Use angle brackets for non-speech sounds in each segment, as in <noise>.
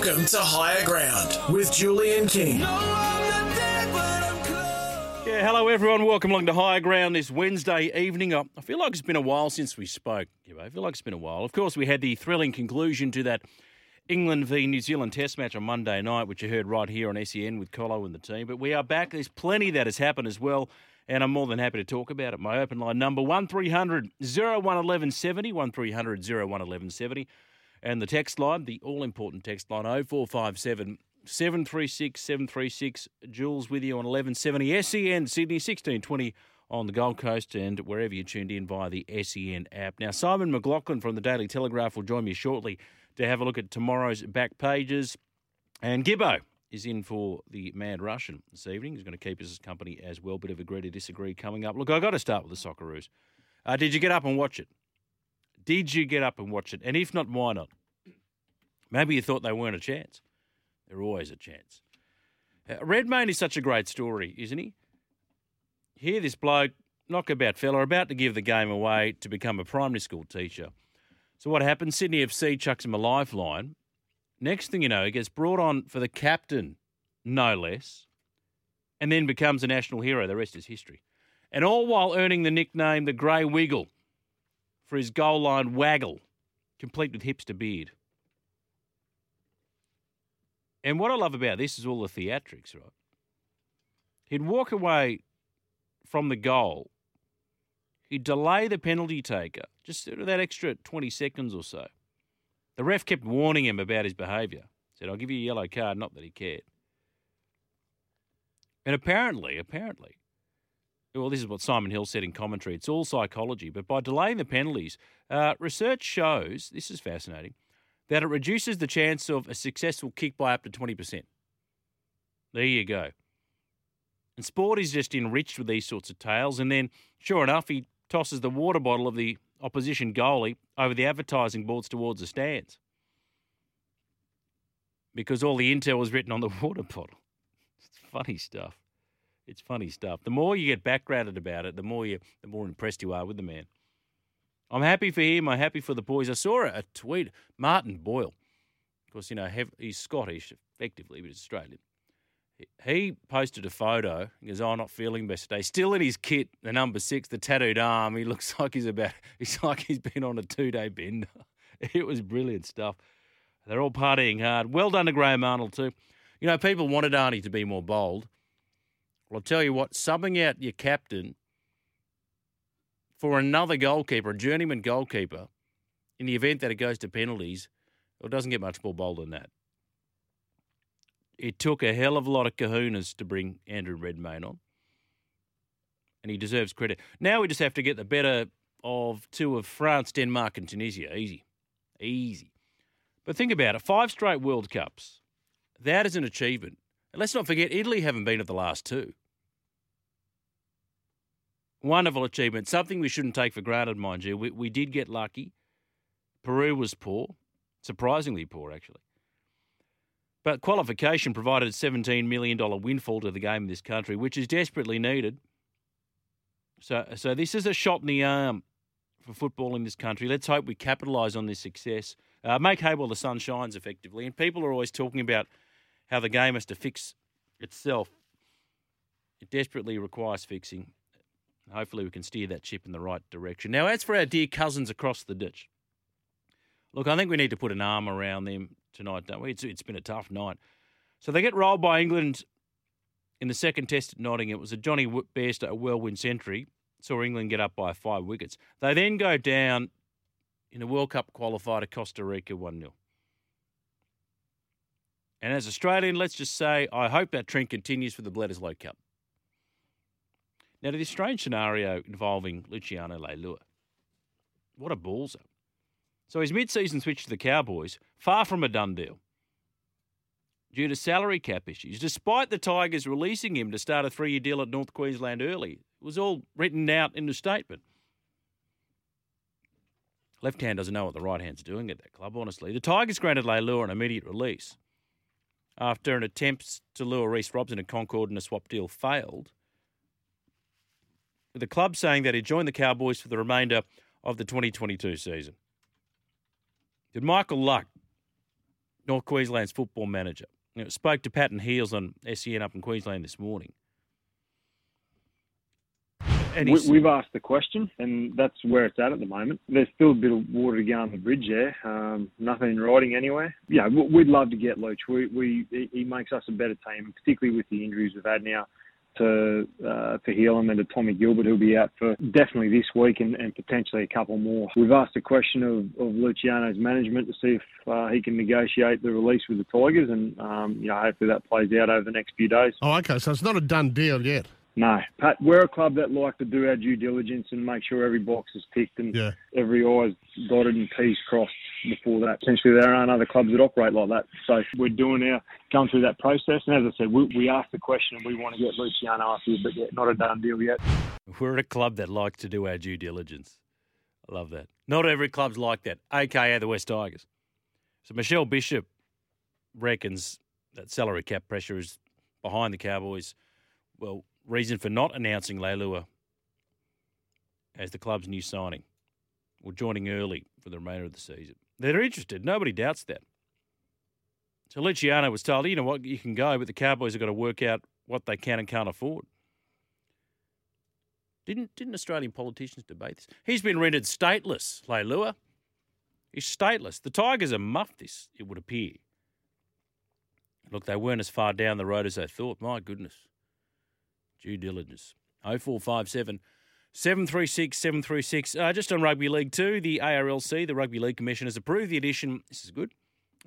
Welcome to Higher Ground with Julian King. Yeah, hello everyone. Welcome along to Higher Ground this Wednesday evening. I I feel like it's been a while since we spoke. Know, I feel like it's been a while. Of course, we had the thrilling conclusion to that England v New Zealand Test match on Monday night, which you heard right here on SEN with Colo and the team. But we are back. There's plenty that has happened as well, and I'm more than happy to talk about it. My open line number one 011170 1300 011170 and the text line, the all important text line 0457 736 736. Jules with you on 1170 SEN Sydney 1620 on the Gold Coast and wherever you tuned in via the SEN app. Now, Simon McLaughlin from the Daily Telegraph will join me shortly to have a look at tomorrow's back pages. And Gibbo is in for the Mad Russian this evening. He's going to keep us company as well. Bit of agree to disagree coming up. Look, I've got to start with the Socceroos. Uh, did you get up and watch it? Did you get up and watch it? And if not, why not? Maybe you thought they weren't a chance. They're always a chance. Uh, Redmayne is such a great story, isn't he? Here, this bloke, knockabout fella, about to give the game away to become a primary school teacher. So what happens? Sydney FC chucks him a lifeline. Next thing you know, he gets brought on for the captain, no less, and then becomes a national hero. The rest is history. And all while earning the nickname the Grey Wiggle for his goal line waggle, complete with hips to beard. And what I love about this is all the theatrics, right? He'd walk away from the goal. He'd delay the penalty taker, just that extra 20 seconds or so. The ref kept warning him about his behaviour. Said, I'll give you a yellow card, not that he cared. And apparently, apparently, well, this is what Simon Hill said in commentary. It's all psychology, but by delaying the penalties, uh, research shows this is fascinating that it reduces the chance of a successful kick by up to 20%. There you go. And sport is just enriched with these sorts of tales. And then, sure enough, he tosses the water bottle of the opposition goalie over the advertising boards towards the stands because all the intel was written on the <laughs> water bottle. It's funny stuff. It's funny stuff. The more you get backgrounded about it, the more you, the more impressed you are with the man. I'm happy for him. I'm happy for the boys. I saw a tweet. Martin Boyle, of course, you know he's Scottish effectively, but he's Australian. He posted a photo. He goes, "Oh, I'm not feeling best today." Still in his kit, the number six, the tattooed arm. He looks <laughs> like he's about. He's like he's been on a two day bender. <laughs> It was brilliant stuff. They're all partying hard. Well done to Graham Arnold too. You know, people wanted Arnie to be more bold. Well, I'll tell you what, subbing out your captain for another goalkeeper, a journeyman goalkeeper, in the event that it goes to penalties, it doesn't get much more bold than that. It took a hell of a lot of kahunas to bring Andrew Redmayne on, and he deserves credit. Now we just have to get the better of two of France, Denmark, and Tunisia. Easy. Easy. But think about it five straight World Cups. That is an achievement. And let's not forget, Italy haven't been at the last two. Wonderful achievement. Something we shouldn't take for granted, mind you. We, we did get lucky. Peru was poor, surprisingly poor, actually. But qualification provided a $17 million windfall to the game in this country, which is desperately needed. So, so this is a shot in the arm for football in this country. Let's hope we capitalise on this success. Uh, make hay while the sun shines, effectively. And people are always talking about how the game has to fix itself. It desperately requires fixing. Hopefully, we can steer that ship in the right direction. Now, as for our dear cousins across the ditch, look, I think we need to put an arm around them tonight, don't we? It's, it's been a tough night. So they get rolled by England in the second test at Nottingham. It was a Jonny Bairstow whirlwind century. Saw England get up by five wickets. They then go down in a World Cup qualifier to Costa Rica 1 0. And as Australian, let's just say I hope that trend continues for the Bledisloe Cup. Now, to this strange scenario involving Luciano Leilua. What a ballser. So his mid-season switch to the Cowboys, far from a done deal. Due to salary cap issues, despite the Tigers releasing him to start a three-year deal at North Queensland early, it was all written out in the statement. Left hand doesn't know what the right hand's doing at that club, honestly. The Tigers granted Leilua an immediate release. After an attempt to lure Reece Robson and Concord in a swap deal failed, with the club saying that he'd join the Cowboys for the remainder of the 2022 season. Did Michael Luck North Queensland's football manager. Spoke to Patton Heels on SEN up in Queensland this morning. And we, we've asked the question, and that's where it's at at the moment. There's still a bit of water to go on the bridge there. Um, nothing in writing anywhere. Yeah, we'd love to get Luch. We, we, he makes us a better team, particularly with the injuries we've had now to uh, to Heilum and to Tommy Gilbert, who'll be out for definitely this week and, and potentially a couple more. We've asked the question of, of Luciano's management to see if uh, he can negotiate the release with the Tigers, and um, you know hopefully that plays out over the next few days. Oh, okay, so it's not a done deal yet. No, Pat, we're a club that like to do our due diligence and make sure every box is ticked and yeah. every I's dotted and T's crossed before that. Essentially, there aren't other clubs that operate like that. So we're doing our going through that process. And as I said, we, we asked the question and we want to get Luciano after you, but yeah, not a done deal yet. We're a club that likes to do our due diligence. I love that. Not every club's like that, aka the West Tigers. So Michelle Bishop reckons that salary cap pressure is behind the Cowboys. Well, reason for not announcing Leilua as the club's new signing or joining early for the remainder of the season. They're interested. Nobody doubts that. So Luciano was told, you know what, you can go, but the Cowboys have got to work out what they can and can't afford. Didn't didn't Australian politicians debate this? He's been rendered stateless, Leilua. He's stateless. The Tigers are muffed this, it would appear. Look, they weren't as far down the road as they thought. My goodness due diligence. 0457 736 736. Uh, just on Rugby League 2, the ARLC, the Rugby League Commission, has approved the addition, this is good,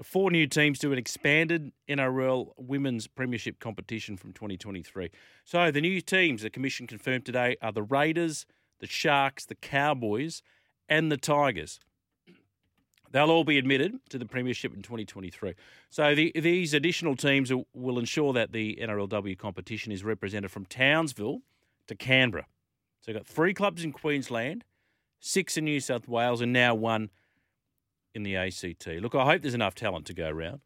four new teams to an expanded NRL Women's Premiership competition from 2023. So the new teams the Commission confirmed today are the Raiders, the Sharks, the Cowboys, and the Tigers. They'll all be admitted to the Premiership in 2023. So the, these additional teams will ensure that the NRLW competition is represented from Townsville to Canberra. So you've got three clubs in Queensland, six in New South Wales, and now one in the ACT. Look, I hope there's enough talent to go around.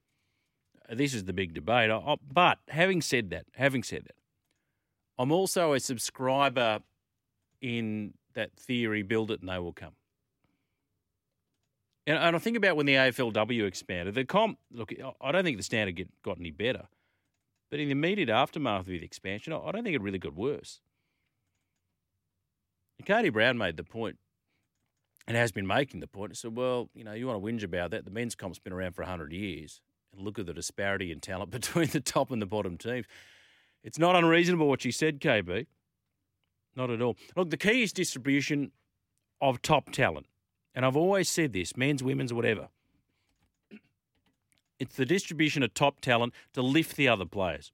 This is the big debate. But having said that, having said that, I'm also a subscriber in that theory build it and they will come. And, and I think about when the AFLW expanded, the comp, look, I don't think the standard get, got any better. But in the immediate aftermath of the expansion, I don't think it really got worse. And Brown made the point, and has been making the point. He said, well, you know, you want to whinge about that. The men's comp's been around for 100 years. And look at the disparity in talent <laughs> between the top and the bottom teams. It's not unreasonable what she said, KB. Not at all. Look, the key is distribution of top talent and I've always said this men's, women's, whatever. It's the distribution of top talent to lift the other players.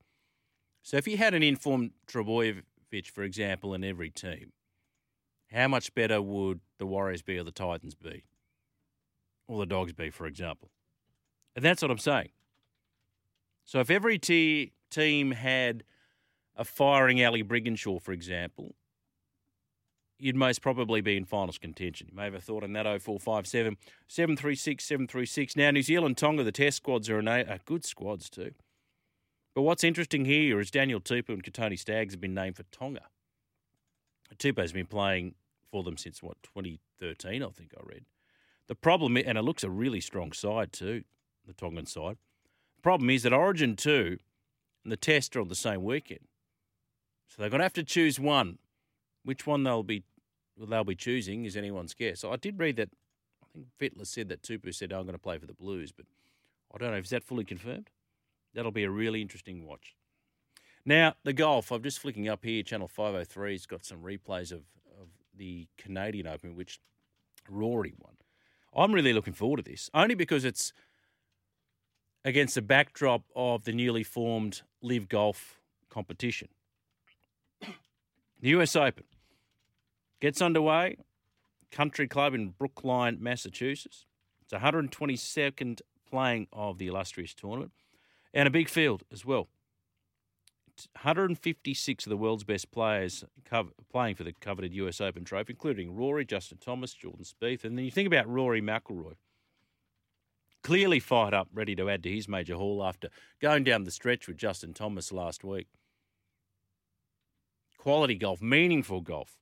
So if you had an informed Trbojevic, for example, in every team, how much better would the Warriors be or the Titans be? Or the Dogs be, for example? And that's what I'm saying. So if every t- team had a firing Ali Brigginshaw, for example, you'd most probably be in finals contention. You may have a thought on that 0457 736 736. Now, New Zealand Tonga, the test squads are, a, are uh, good squads too. But what's interesting here is Daniel Tupou and Kotoni Staggs have been named for Tonga. Tupou's been playing for them since, what, 2013, I think I read. The problem, and it looks a really strong side too, the Tongan side. The problem is that Origin 2 and the Test are on the same weekend. So they're going to have to choose one. Which one they'll be they'll be choosing is anyone's guess. So I did read that. I think Fittler said that Tupou said, oh, "I'm going to play for the Blues," but I don't know. Is that fully confirmed? That'll be a really interesting watch. Now the golf. I'm just flicking up here. Channel 503's got some replays of of the Canadian Open, which Rory won. I'm really looking forward to this, only because it's against the backdrop of the newly formed Live Golf competition. <coughs> The US Open gets underway. Country Club in Brookline, Massachusetts. It's 122nd playing of the illustrious tournament and a big field as well. 156 of the world's best players playing for the coveted US Open trophy, including Rory, Justin Thomas, Jordan Spieth. And then you think about Rory McIlroy. Clearly fired up, ready to add to his major haul after going down the stretch with Justin Thomas last week. Quality golf, meaningful golf.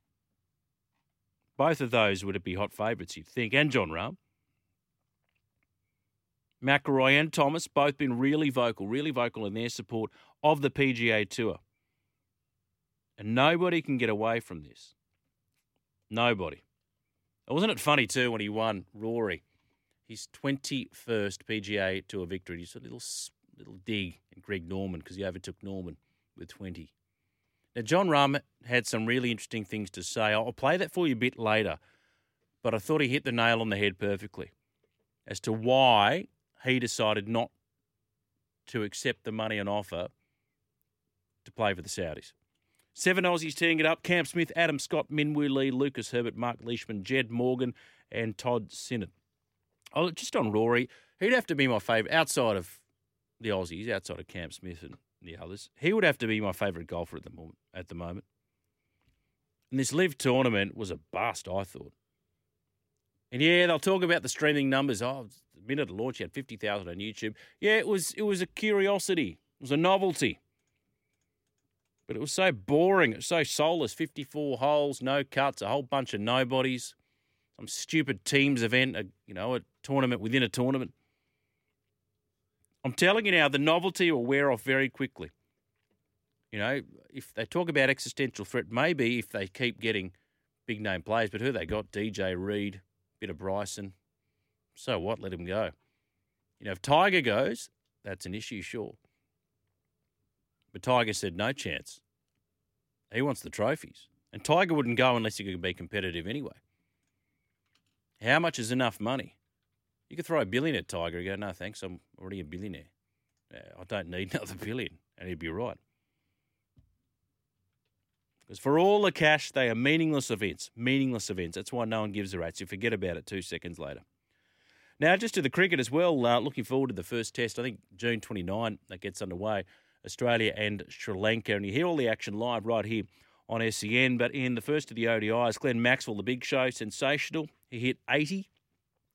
Both of those would be hot favourites, you'd think, and Jon Rahm. McIlroy and Thomas both been really vocal, really vocal in their support of the PGA Tour. And nobody can get away from this. Nobody. Wasn't it funny too when he won Rory, his 21st PGA Tour victory? He Just a little little dig at Greg Norman because he overtook Norman with 20. Now, Jon Rahm had some really interesting things to say. I'll play that for you a bit later, but I thought he hit the nail on the head perfectly as to why he decided not to accept the money and offer to play for the Saudis. Seven Aussies teeing it up. Cam Smith, Adam Scott, Minwoo Lee, Lucas Herbert, Mark Leishman, Jed Morgan, and Todd Sinnott. Oh, just on Rory, he'd have to be my favourite outside of the Aussies, outside of Cam Smith and the others. He would have to be my favourite golfer at the moment. At the moment, and this live tournament was a bust, I thought. And yeah, they'll talk about the streaming numbers. Oh, the minute of launch, he had fifty thousand on YouTube. Yeah, it was it was a curiosity. It was a novelty. But it was so boring. It was so soulless. 54 holes, no cuts, a whole bunch of nobodies. Some stupid teams event, a, you know, a tournament within a tournament. I'm telling you now, the novelty will wear off very quickly. You know, if they talk about existential threat, maybe if they keep getting big name players, but who they got? DJ Reed, bit of Bryson. So what? Let him go. You know, if Tiger goes, that's an issue, sure. But Tiger said no chance. He wants the trophies. And Tiger wouldn't go unless he could be competitive anyway. How much is enough money? You could throw a billion at Tiger and go, no, thanks, I'm already a billionaire. I don't need <laughs> another billion. And he'd be right. Because for all the cash, they are meaningless events. Meaningless events. That's why no one gives a rat's. You forget about it two seconds later. Now, just to the cricket as well, uh, looking forward to the first test. I think June 29 that gets underway. Australia and Sri Lanka. And you hear all the action live right here on SEN. But in the first of the ODIs, Glenn Maxwell, the big show, sensational. He hit 80,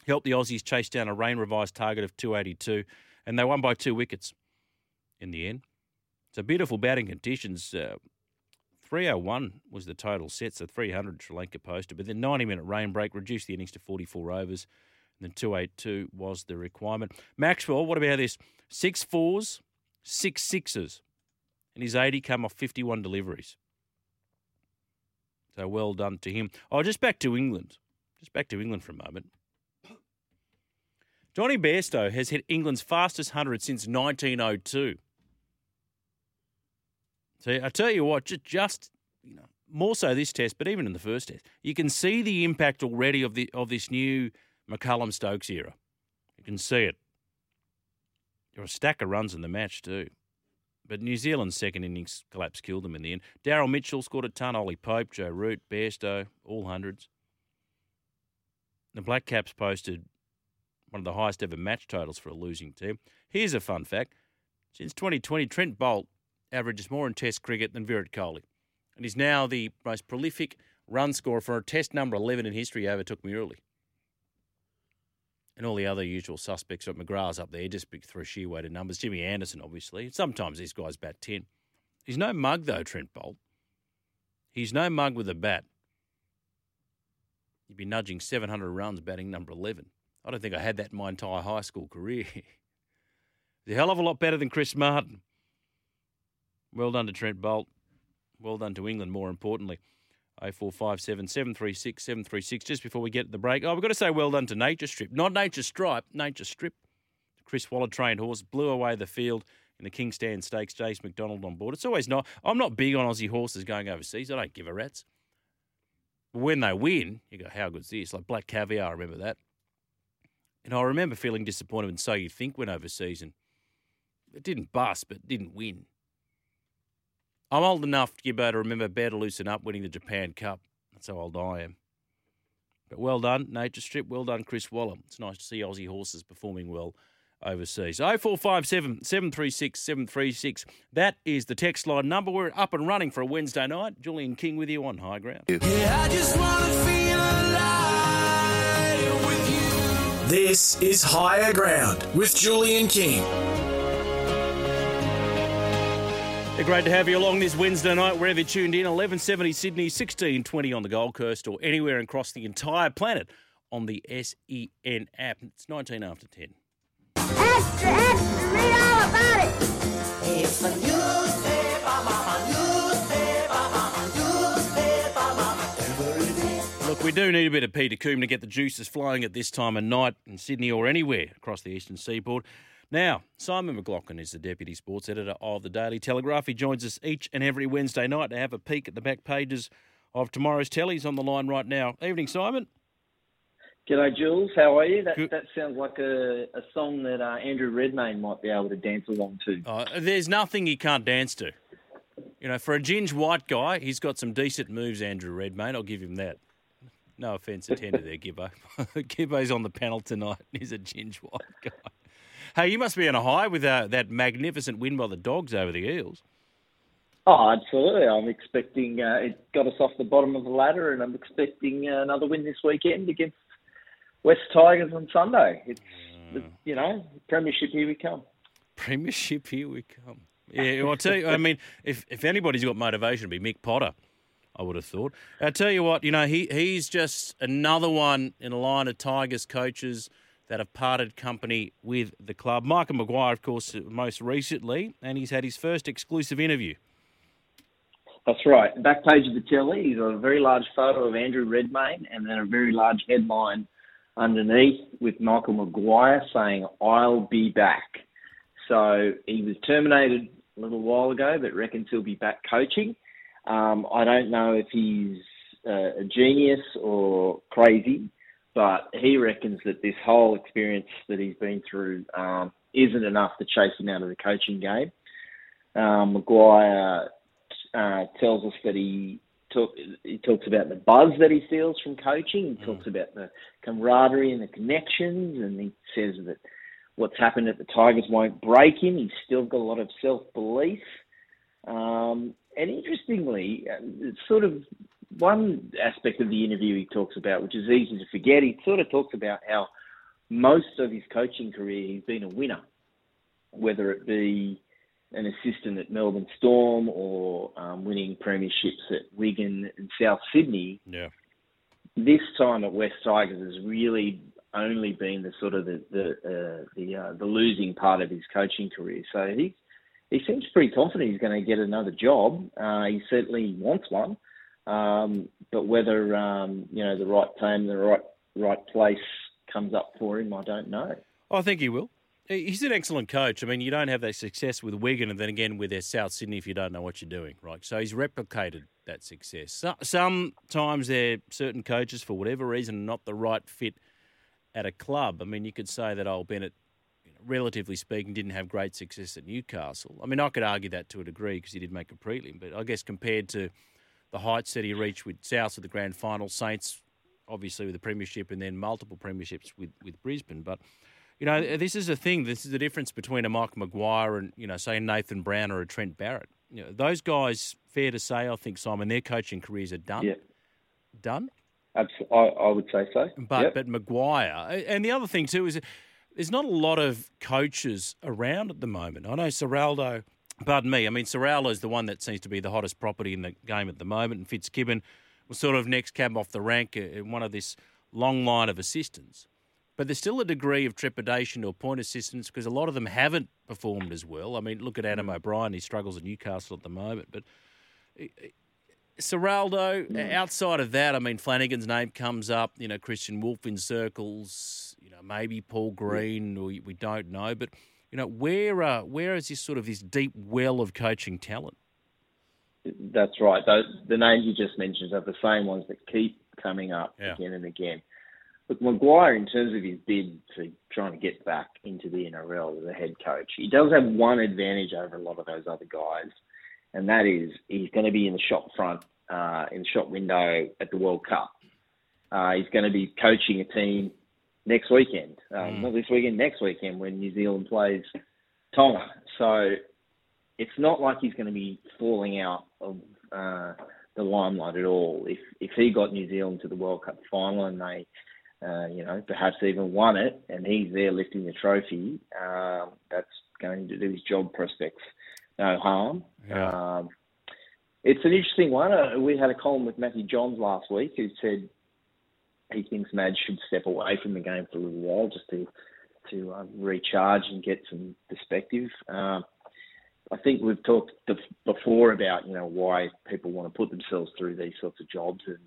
helped the Aussies chase down a rain revised target of 282, and they won by two wickets in the end. So beautiful batting conditions. Uh, 301 was the total set, so 300 Sri Lanka posted, but then 90 minute rain break reduced the innings to 44 overs, and then 282 was the requirement. Maxwell, what about this? Six fours, six sixes, and his 80 come off 51 deliveries. So well done to him. Oh, just back to England. Just back to England for a moment. Jonny Bairstow has hit England's fastest 100 since 1902. So I tell you what, just, just you know, more so this test, but even in the first test, you can see the impact already of the of this new McCullum Stokes era. You can see it. There were a stack of runs in the match too. But New Zealand's second innings collapse killed them in the end. Daryl Mitchell scored a ton. Ollie Pope, Joe Root, Bairstow, all hundreds. The Black Caps posted one of the highest ever match totals for a losing team. Here's a fun fact. Since 2020, Trent Boult averages more in Test cricket than Virat Kohli. And is now the most prolific run scorer for a Test number 11 in history, overtook Murali and all the other usual suspects. But McGrath's up there just through sheer weight of numbers. Jimmy Anderson, obviously. Sometimes these guys bat 10. He's no mug, though, Trent Boult. He's no mug with a bat. He'd be nudging 700 runs batting number 11. I don't think I had that in my entire high school career. <laughs> a hell of a lot better than Chris Martin. Well done to Trent Boult. Well done to England, more importantly. 0457 736 736. Just before we get to the break, oh, we've got to say well done to Nature Strip. Not Nature Stripe, Nature Strip. Chris Waller trained horse blew away the field in the King's Stand Stakes. James McDonald on board. It's always not. I'm not big on Aussie horses going overseas. I don't give a rat's. But when they win, you go, how good's this? Like Black Caviar, remember that. And I remember feeling disappointed when So You Think went overseas and it didn't bust, but didn't win. I'm old enough, Gibbo, to remember Better Loosen Up winning the Japan Cup. That's how old I am. But well done, Nature Strip. Well done, Chris Waller. It's nice to see Aussie horses performing well overseas. 0457 736 736. That is the text line number. We're up and running for a Wednesday night. Julian King with you on High Ground. Yeah, this is Higher Ground with Julian King. great to have you along this Wednesday night, wherever you tuned in. 1170 Sydney, 1620 on the Gold Coast, or anywhere across the entire planet on the SEN app. It's 19 after 10. extra, extra, read all about it. We do need a bit of Peter Combe to get the juices flowing at this time of night in Sydney or anywhere across the eastern seaboard. Now, Simon McLaughlin is the Deputy Sports Editor of the Daily Telegraph. He joins us each and every Wednesday night to have a peek at the back pages of tomorrow's tellies on the line right now. Evening, Simon. G'day, Jules. How are you? That Good. that sounds like a, a song that uh, Andrew Redmayne might be able to dance along to. Uh, there's nothing he can't dance to. You know, for a ginge white guy, he's got some decent moves, Andrew Redmayne. I'll give him that. No offence intended there, Gibbo. <laughs> Gibbo's on the panel tonight. <laughs> He's a ginge white guy. Hey, you must be on a high with uh, that magnificent win by the Dogs over the Eels. Oh, absolutely. I'm expecting uh, it got us off the bottom of the ladder, and I'm expecting uh, another win this weekend against West Tigers on Sunday. It's the, you know premiership here we come. Premiership, here we come. Yeah, well, I'll tell you, I mean, if, if anybody's got motivation, it'd be Mick Potter, I would have thought. I tell you what, you know, he, he's just another one in a line of Tigers coaches that have parted company with the club. Michael Maguire, of course, most recently, and he's had his first exclusive interview. That's right. Back page of the telly, he's got a very large photo of Andrew Redmayne, and then a very large headline underneath with Michael Maguire saying, "I'll be back." So he was terminated a little while ago, but reckons he'll be back coaching. Um, I don't know if he's uh, a genius or crazy, but he reckons that this whole experience that he's been through um, isn't enough to chase him out of the coaching game. Um, Maguire uh, tells us that he talk, he talks about the buzz that he feels from coaching. He talks about the camaraderie and the connections, and he says that what's happened at the Tigers won't break him. He's still got a lot of self belief. Um, and interestingly, uh, it's sort of one aspect of the interview he talks about, which is easy to forget. He sort of talks about how most of his coaching career he's been a winner, whether it be an assistant at Melbourne Storm or um, winning premierships at Wigan and South Sydney. Yeah. This time at West Tigers has really only been the sort of the the uh, the, uh, the losing part of his coaching career. So he he seems pretty confident he's going to get another job. Uh, he certainly wants one, um, but whether um, you know the right time, the right right place comes up for him, I don't know. I think he will. He's an excellent coach. I mean, you don't have that success with Wigan and then again with their South Sydney if you don't know what you're doing, right? So he's replicated that success. So, sometimes there are certain coaches, for whatever reason, not the right fit at a club. I mean, you could say that old Bennett, you know, relatively speaking, didn't have great success at Newcastle. I mean, I could argue that to a degree because he did make a prelim, but I guess compared to the heights that he reached with South at the grand final, Saints obviously with the premiership and then multiple premierships with, with Brisbane, but you know, this is the thing. This is the difference between a Mike Maguire and, you know, say Nathan Brown or a Trent Barrett. You know, those guys, fair to say, I think, Simon, their coaching careers are done. Yeah, Done. abs- I, I would say so. But Yep. but Maguire, and the other thing too is there's not a lot of coaches around at the moment. I know Ciraldo, pardon me, I mean Ciraldo is the one that seems to be the hottest property in the game at the moment, and Fitzgibbon was sort of next cab off the rank in one of this long line of assistants. But there's still a degree of trepidation or point assistance because a lot of them haven't performed as well. I mean, look at Adam mm. O'Brien; he struggles at Newcastle at the moment, but. Eh, eh, Ciraldo, outside of that, I mean, Flanagan's name comes up, you know, Kristian Woolf in circles, you know, maybe Paul Green, we, we don't know. But, you know, where uh, where is this sort of this deep well of coaching talent? That's right. Those, the names you just mentioned are the same ones that keep coming up Yeah. again and again. Look, Maguire, in terms of his bid for trying to get back into the NRL as a head coach, he does have one advantage over a lot of those other guys, and that is he's going to be in the shop front, uh, in the shop window at the World Cup. Uh, he's going to be coaching a team next weekend, um, not this weekend, next weekend when New Zealand plays Tonga. So it's not like he's going to be falling out of uh, the limelight at all. If if he got New Zealand to the World Cup final and they, uh, you know, perhaps even won it, and he's there lifting the trophy, um, that's going to do his job prospects no harm. Yeah. Um, it's an interesting one. Uh, we had a column with Matthew Johns last week who said he thinks Madge should step away from the game for a little while just to to um, recharge and get some perspective. Um, I think we've talked bef- before about you know why people want to put themselves through these sorts of jobs, and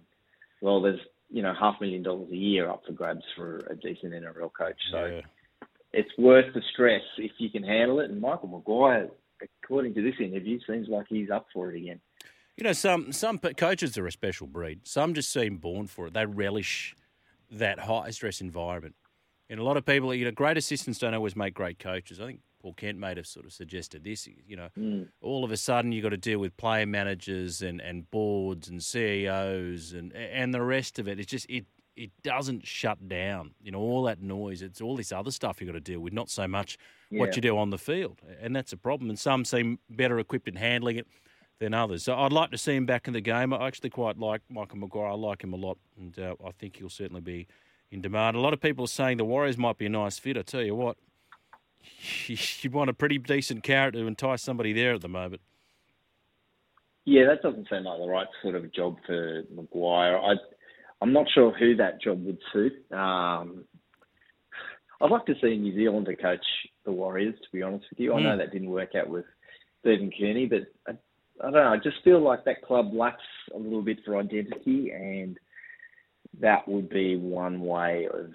well, there's you know half a million dollars a year up for grabs for a decent NRL coach. So Yeah. it's worth the stress if you can handle it. And Michael Maguire, according to this interview, seems like he's up for it again. You know, some some coaches are a special breed. Some just seem born for it. They relish that high stress environment. And a lot of people, you know, great assistants don't always make great coaches. I think Paul Kent may have sort of suggested this. You know, hmm. all of a sudden you've got to deal with player managers and, and boards and CEOs and and the rest of it. It's just it it doesn't shut down. You know, all that noise. It's all this other stuff you've got to deal with, not so much what you do on the field. And that's a problem. And some seem better equipped in handling it than others. So I'd like to see him back in the game. I actually quite like Michael Maguire. I like him a lot, and uh, I think he'll certainly be in demand. A lot of people are saying the Warriors might be a nice fit. I tell you what, <laughs> you'd want a pretty decent carrot to entice somebody there at the moment. Yeah, that doesn't seem like the right sort of job for Maguire. I, I'm not sure who that job would suit. Um, I'd like to see a New Zealander coach the Warriors. To be honest with you, I know Hmm. that didn't work out with Stephen Kearney, but I, I don't know. I just feel like that club lacks a little bit for identity, and that would be one way of,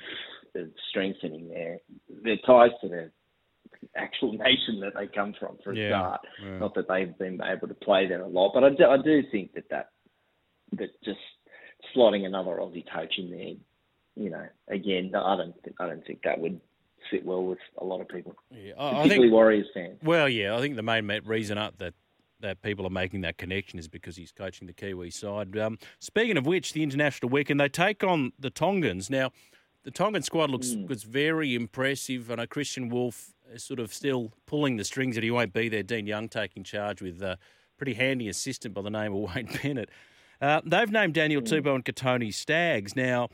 of strengthening their their ties to the actual <laughs> nation that they come from for a Yeah, start. yeah. Not that they've been able to play there a lot, but I do, I do think that that that just slotting another Aussie coach in there, you know, again, I don't think, I don't think that would sit well with a lot of people, Yeah, I, I particularly think. Warriors fans. Well, yeah, I think the main reason up that that people are making that connection is because he's coaching the Kiwi side. Um, speaking of which, the international weekend they take on the Tongans. Now, the Tongan squad looks was very impressive. I know Kristian Woolf is sort of still pulling the strings, and he won't be there. Dean Young taking charge with a pretty handy assistant by the name of <laughs> Wayne Bennett. Uh, they've named Daniel Tupou and Kotoni Staggs. Now,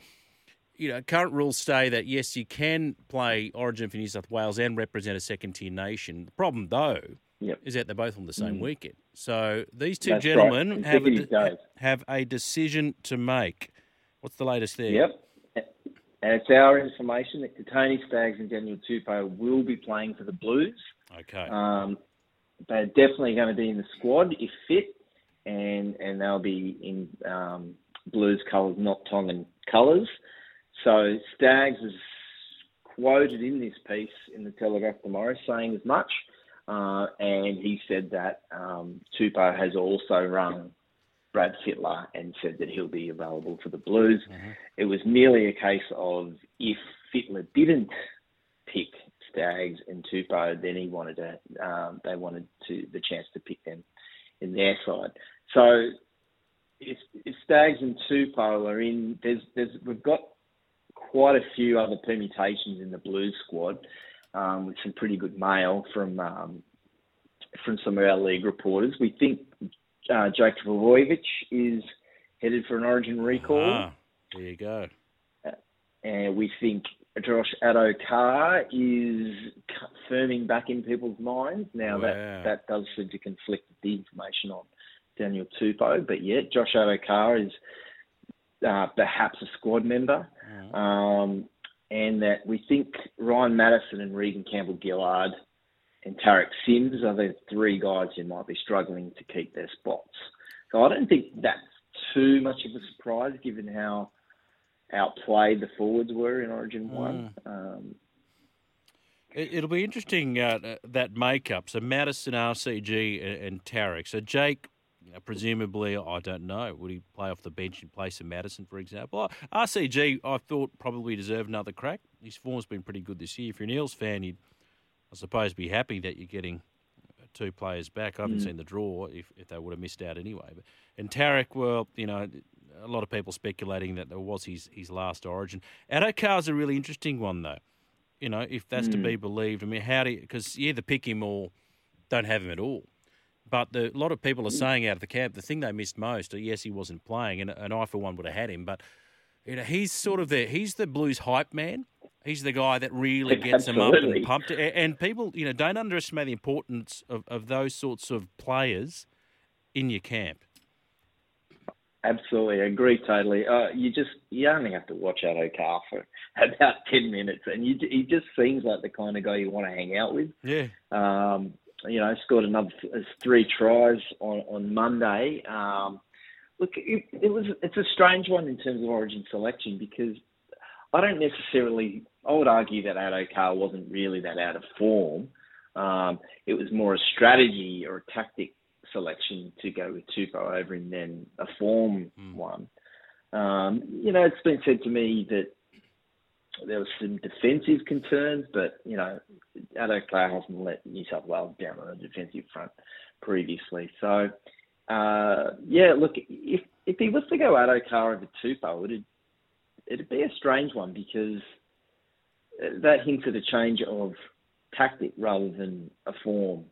you know, current rules say that yes, you can play Origin for New South Wales and represent a second tier nation. The problem, though, Yep. is that they're both on the same weekend. So these two That's right. gentlemen have a, de- have a decision to make. What's the latest there? Yep. And it's our information that Tony Staggs and Daniel Tupou will be playing for the Blues. Okay. Um, they're definitely going to be in the squad if fit, and and they'll be in um, Blues colours, not Tongan colours. So Staggs is quoted in this piece in the Telegraph tomorrow saying as much, uh, and he said that um, Tupou has also rung Brad Fittler and said that he'll be available for the Blues. It was merely a case of if Fittler didn't pick Staggs and Tupou, then he wanted to. Um, they wanted to the chance to pick them in their side. So if, if Staggs and Tupou are in, there's there's we've got quite a few other permutations in the Blues squad um, with some pretty good mail from um, from some of our league reporters. We think uh, Jake Trbojevic is headed for an Origin recall Ah, there you go. and we think Josh Addo-Carr is firming back in people's minds. Now Wow. that that does seem to conflict with the information on Daniel Tupou, but yeah, Josh Addo-Carr is uh, perhaps a squad member, um, and that we think Ryan Matterson and Reagan Campbell Gillard and Tariq Sims are the three guys who might be struggling to keep their spots. So I don't think that's too much of a surprise given how outplayed the forwards were in Origin One. Um, It, it'll be interesting uh, uh, that makeup. So Madison, RCG, and, and Tarek. So Jake, you know, presumably, I don't know. Would he play off the bench in place of Matterson, for example? Uh, RCG, I thought probably deserved another crack. His form's been pretty good this year. If you're an Eels fan, you'd, I suppose, be happy that you're getting uh, two players back. I haven't seen the draw if, if they would have missed out anyway. But and Tariq, well, you know, a lot of people speculating that that was his his last Origin. Addo-Carr's a really interesting one though. You know, if that's to be believed. I mean, how do you? Because you either pick him or don't have him at all. But the, a lot of people are saying out of the camp the thing they missed most. uh, Yes, he wasn't playing, and, and I for one would have had him. But you know, he's sort of the he's the Blues hype man. He's the guy that really gets them up and pumped. And people, you know, don't underestimate the importance of, of those sorts of players in your camp. Absolutely, agree totally. Uh, you just you only have to watch Addo Carr for <laughs> about ten minutes, and you, he just seems like the kind of guy you want to hang out with. Yeah. Um, you know, scored another three tries on on Monday. Um, look, it, it was it's a strange one in terms of Origin selection because I don't necessarily. I would argue that Addo Carr wasn't really that out of form. Um, it was more a strategy or a tactic selection to go with Tupou over him than a form one. Um, you know, it's been said to me that there was some defensive concerns, but you know, Addo Carr hasn't let New South Wales down on the defensive front previously. So, uh, yeah, look, if if he was to go Addo Carr over Tupou, it'd it'd be a strange one because that hints at a change of tactic rather than a form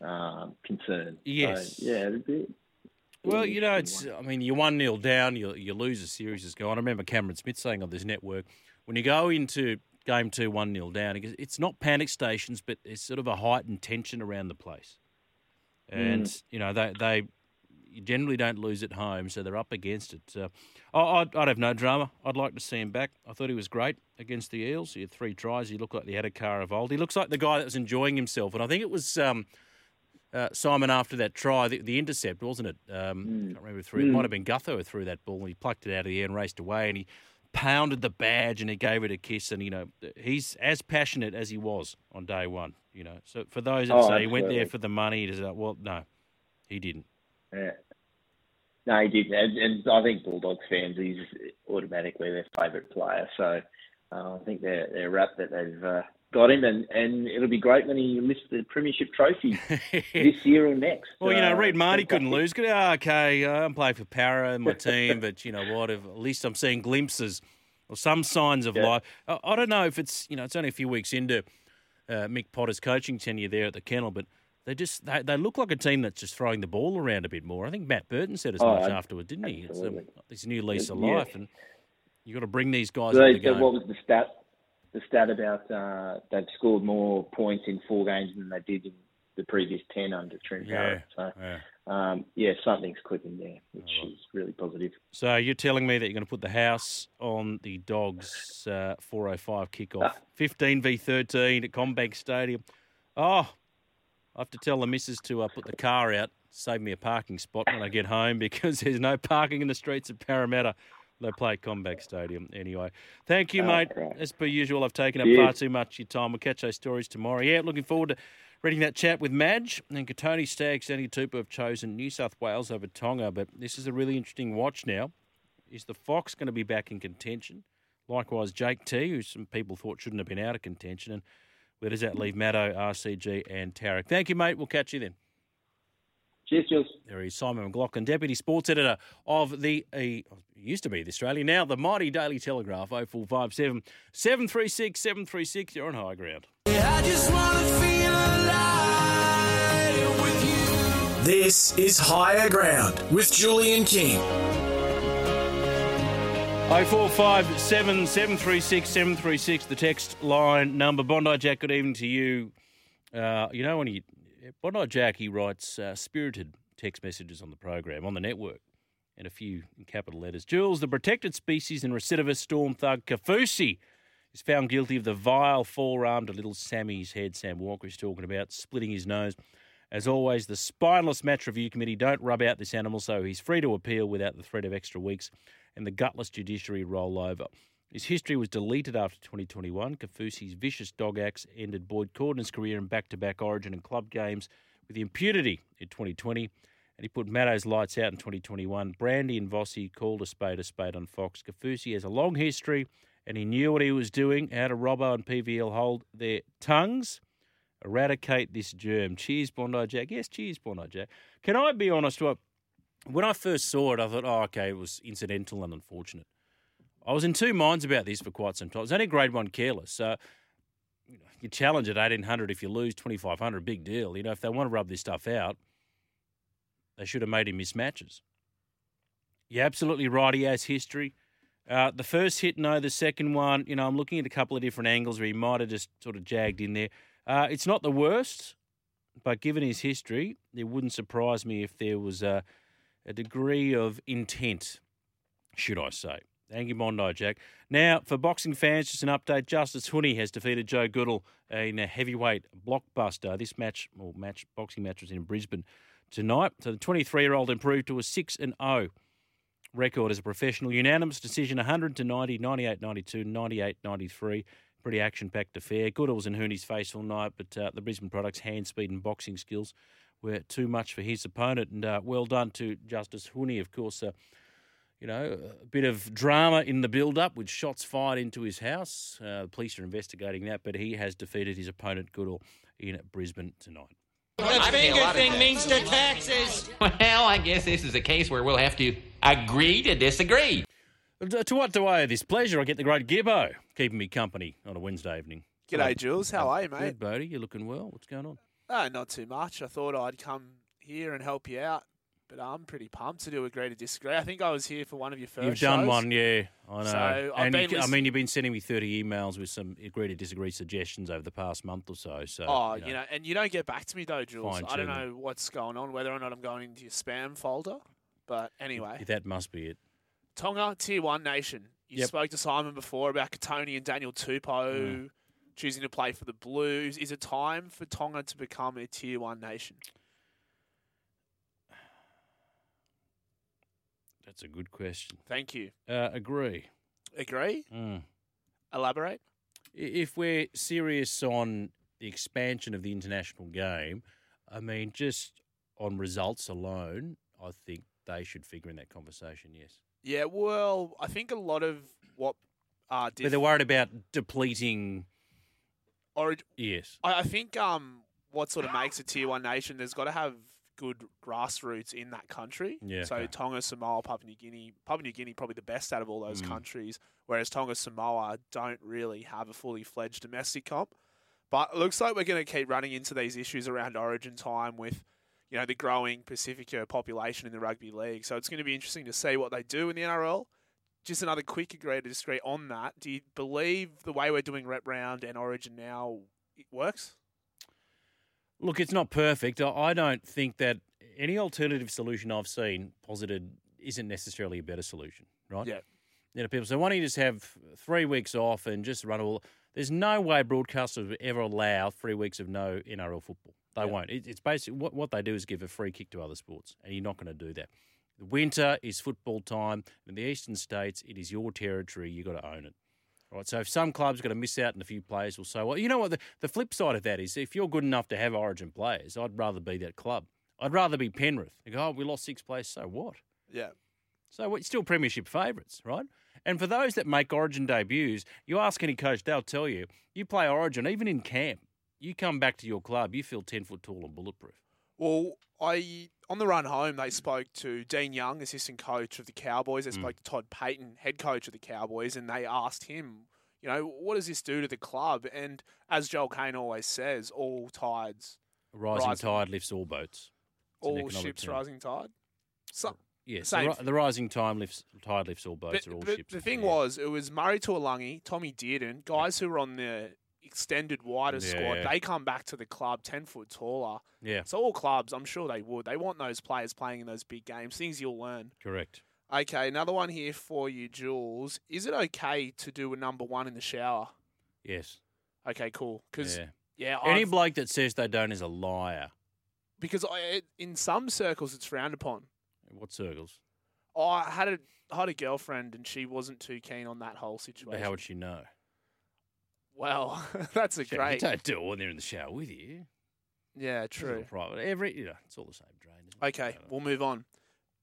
um, concern. Yes. So, yeah, it'd be. Well, you know, it's. I mean, you're one 0 down. You you lose a series is gone. I remember Cameron Smith saying on this network when you go into game two one 0 down, it's not panic stations, but it's sort of a heightened tension around the place. And you know they they generally don't lose at home, so they're up against it. Uh, I- I'd, I'd have no drama. I'd like to see him back. I thought he was great against the Eels. He had three tries. He looked like the Addo-Carr of old. He looks like the guy that was enjoying himself. And I think it was um, uh, Simon after that try, the, the intercept, wasn't it? Um, I can't remember who threw. It might have been Gutho who threw that ball. And he plucked it out of the air and raced away. And he pounded the badge and he gave it a kiss. And you know he's as passionate as he was on day one. You know, so for those that Oh, say he went there for the money, it is like, well, no, he didn't. Yeah. No, he did, and, and I think Bulldogs fans, he's automatically their favourite player. So uh, I think they're they're rapt that they've uh, got him, and, and it'll be great when he lifts the premiership trophy <laughs> this year or next. Well, you know, Uh, Reed Marty couldn't lose. Could, oh, okay, uh, I'm playing for Para and my <laughs> team, but you know what? If, at least I'm seeing glimpses or some signs of Yeah. life. I, I don't know if it's you know it's only a few weeks into uh, Mick Potter's coaching tenure there at the Kennel, but they just they, they look like a team that's just throwing the ball around a bit more. I think Matt Burton said as Oh, much ab- afterward, didn't he? It's a, absolutely. this new lease of Yeah. life, and you've got to bring these guys So they, the game. what was the stat? The stat about uh, they've scored more points in four games than they did in the previous ten under Trent Yeah, Barrett. So yeah. um, yeah, something's clicking there, which is really positive. So you're telling me that you're going to put the house on the Dogs' uh, 405 kickoff, 15 v 13 at CommBank Stadium. Oh, I have to tell the missus to uh, put the car out, save me a parking spot when I get home <laughs> because there's no parking in the streets of Parramatta. They play at CommBank Stadium anyway. Thank you, mate. great. As per usual, I've taken up Cheers. far too much of your time. We'll catch those stories tomorrow. Yeah, looking forward to reading that chat with Madge. And Kotoni Staggs, Danny Tupa have chosen New South Wales over Tonga, but this is a really interesting watch now. Is the Fox going to be back in contention? Likewise, Jake T, who some people thought shouldn't have been out of contention. And where does that leave Maddo, RCG, and Tariq? Thank you, mate. We'll catch you then. Cheers, Jules. There is Simon McLaughlin, Deputy Sports Editor of the, uh, used to be the Australian, now the mighty Daily Telegraph, 0457 736 736. You're on high ground. This is Higher Ground with Julian King. 0457 736 736, the text line number. Bondi Jack, good evening to you. Uh, you know, when he, Bondi Jack, he writes uh, spirited text messages on the program, on the network, and a few in capital letters. Jules, the protected species and recidivist storm thug Kaufusi is found guilty of the vile forearm to little Sammy's head. Sam Walker is talking about splitting his nose. As always, the spineless match review committee don't rub out this animal, so he's free to appeal without the threat of extra weeks and the gutless judiciary roll over. His history was deleted after 2021. Kaufusi's vicious dog acts ended Boyd Cordner's career in back-to-back Origin and club games with impunity in 2020, and he put Maddo's lights out in 2021. Brandy and Vossi called a spade a spade on Fox. Kafusi has a long history, and he knew what he was doing. How to Robbo and PVL hold their tongues? Eradicate this germ. Cheers, Bondi Jack. Yes, cheers, Bondi Jack. Can I be honest? When I first saw it, I thought, oh, okay, it was incidental and unfortunate. I was in two minds about this for quite some time. It was only grade one careless. So you, know, you challenge at 1800 if you lose 2500, big deal. You know, if they want to rub this stuff out, they should have made him miss matches. You're absolutely right. He has history. Uh, the first hit, no. The second one, you know, I'm looking at a couple of different angles where he might have just sort of jagged in there. Uh, it's not the worst, but given his history, it wouldn't surprise me if there was uh, a degree of intent, should I say. Thank you, Mondo Jack. Now, for boxing fans, just an update. Justis Huni has defeated Joe Goodall in a heavyweight blockbuster. This match, or match, boxing match was in Brisbane tonight. So the 23-year-old improved to a 6 and 0 record as a professional. Unanimous decision 100 to 90, 98 92, 98 93. Pretty action packed affair. Goodall was in Huni's face all night, but uh, the Brisbane products' hand speed and boxing skills were too much for his opponent. And uh, well done to Justis Huni, of course. Uh, you know, a bit of drama in the build up with shots fired into his house. Uh, the police are investigating that, but he has defeated his opponent Goodall in Brisbane tonight. The finger thing means the taxes. Well, I guess this is a case where we'll have to agree to disagree. Uh, To what do I owe this pleasure? I get the great Gibbo keeping me company on a Wednesday evening. G'day, Jules. How are you, mate? Good, Bodie. You're looking well. What's going on? Oh, not too much. I thought I'd come here and help you out, but I'm pretty pumped to do agree to disagree. I think I was here for one of your 1st You've done shows. one, yeah. I know. So, I've and been you, I mean, you've been sending me 30 emails with some agree to disagree suggestions over the past month or so. So, Oh, you know, and you don't get back to me though, Jules. Fine I don't know what's going on, whether or not I'm going into your spam folder. But anyway, that must be it. Tonga Tier One Nation. You Yep. spoke to Simon before about Kotoni and Daniel Tupou Mm. choosing to play for the Blues. Is it time for Tonga to become a Tier One nation? That's a good question. Thank you. Uh, agree. Agree? Mm. Elaborate. If we're serious on the expansion of the international game, I mean, just on results alone, I think they should figure in that conversation, yes. Yeah, well, I think a lot of what uh, But they're worried about depleting. Orig- Yes. I, I think um, what sort of makes a tier one nation, there's got to have good grassroots in that country. Yeah, So okay. Tonga, Samoa, Papua New Guinea, Papua New Guinea probably the best out of all those Mm. countries, whereas Tonga, Samoa don't really have a fully fledged domestic comp. But it looks like we're going to keep running into these issues around Origin time with, you know, the growing Pacifica population in the rugby league. So it's going to be interesting to see what they do in the NRL. Just another quick agree to disagree on that. Do you believe the way we're doing rep round and Origin now it works? Look, it's not perfect. I don't think that any alternative solution I've seen posited isn't necessarily a better solution, right? Yeah. You know, people say, why don't you just have three weeks off and just run all. There's no way broadcasters would ever allow three weeks of no NRL football. They won't. It, it's basically what, what they do is give a free kick to other sports, and you're not going to do that. The winter is football time. In the eastern states, it is your territory. You've got to own it. Right, so if some clubs got to miss out and a few players will say, well, you know what? The, the flip side of that is if you're good enough to have origin players, I'd rather be that club. I'd rather be Penrith. You go, oh, we lost six players, so what? Yeah. So what? Still premiership favourites, right? And for those that make origin debuts, you ask any coach, they'll tell you, you play origin, even in camp, you come back to your club, you feel 10 foot tall and bulletproof. Well, I on the run home they spoke to Dean Young, assistant coach of the Cowboys. They Mm. spoke to Todd Payten, head coach of the Cowboys, and they asked him, you know, what does this do to the club? And as Joel Kane always says, all tides, rising Rising. tide lifts all boats. It's all ships term. rising tide. So, Yes, the, ri- the rising time lifts, tide lifts all boats. but, all but ships. the thing yeah. was, it was Murray Taulagi, Tommy Dearden, guys who were on the extended wider Yeah, squad. yeah. They come back to the club ten foot taller. Yeah, So all clubs, I'm sure they would. They want those players playing in those big games, things you'll learn. correct. Okay, another one here for you, Jules. Is it okay to do a number one in the shower? Yes. Okay, cool. Because Yeah. yeah, Any I've- bloke that says they don't is a liar. because I, it, in some circles it's frowned upon. What circles? I had a I had a girlfriend and she wasn't too keen on that whole But situation. how would she know? Well, <laughs> that's a great. You don't do it when they're in the shower with you. Yeah, true. Private. Every, you know, it's all the same drain. Isn't? Okay, we'll move on.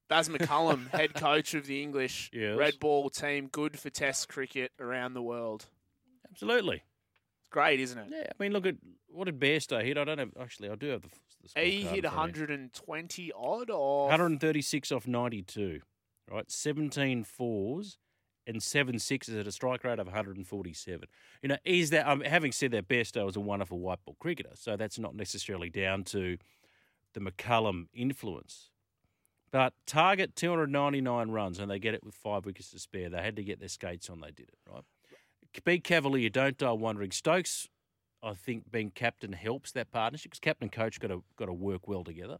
Baz McCullum, <laughs> head coach of the English Yes. red ball team, good for Test cricket around the world. Absolutely. It's great, isn't it? Yeah, I mean, look at what did Bairstow hit? I don't have actually. I do have the. the He hit in front of me. 120 odd or 136 off 92, right? 17 fours and seven sixes at a strike rate of 147. You know, is that, um, having said that, Bairstow was a wonderful white ball cricketer, so that's not necessarily down to the McCullum influence. But target 299 runs and they get it with five wickets to spare. They had to get their skates on, they did it, right? Be cavalier, don't die wondering. Stokes, I think, being captain helps that partnership because captain and coach got to got to work well together.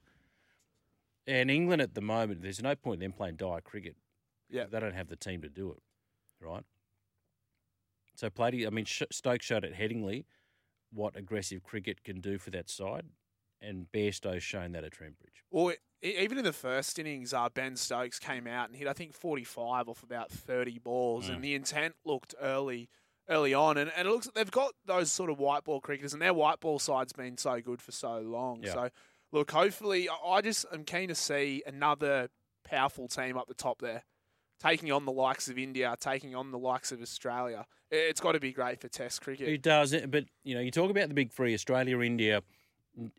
And England at the moment, there's no point in them playing dire cricket. Yeah. They don't have the team to do it, right? So Platy, I mean, Stokes showed at Headingley what aggressive cricket can do for that side, and Bairstow's shown that at Trentbridge. Or even in the first innings, uh, Ben Stokes came out and hit I think 45 off about 30 balls, Mm. and the intent looked early, early on, and, and it looks they've got those sort of white ball cricketers, and their white ball side's been so good for so long. Yeah. So look, hopefully, I just am keen to see another powerful team up the top there, taking on the likes of India, taking on the likes of Australia. It's got to be great for Test cricket. It does, eh, but you know, you talk about the big three: Australia, India,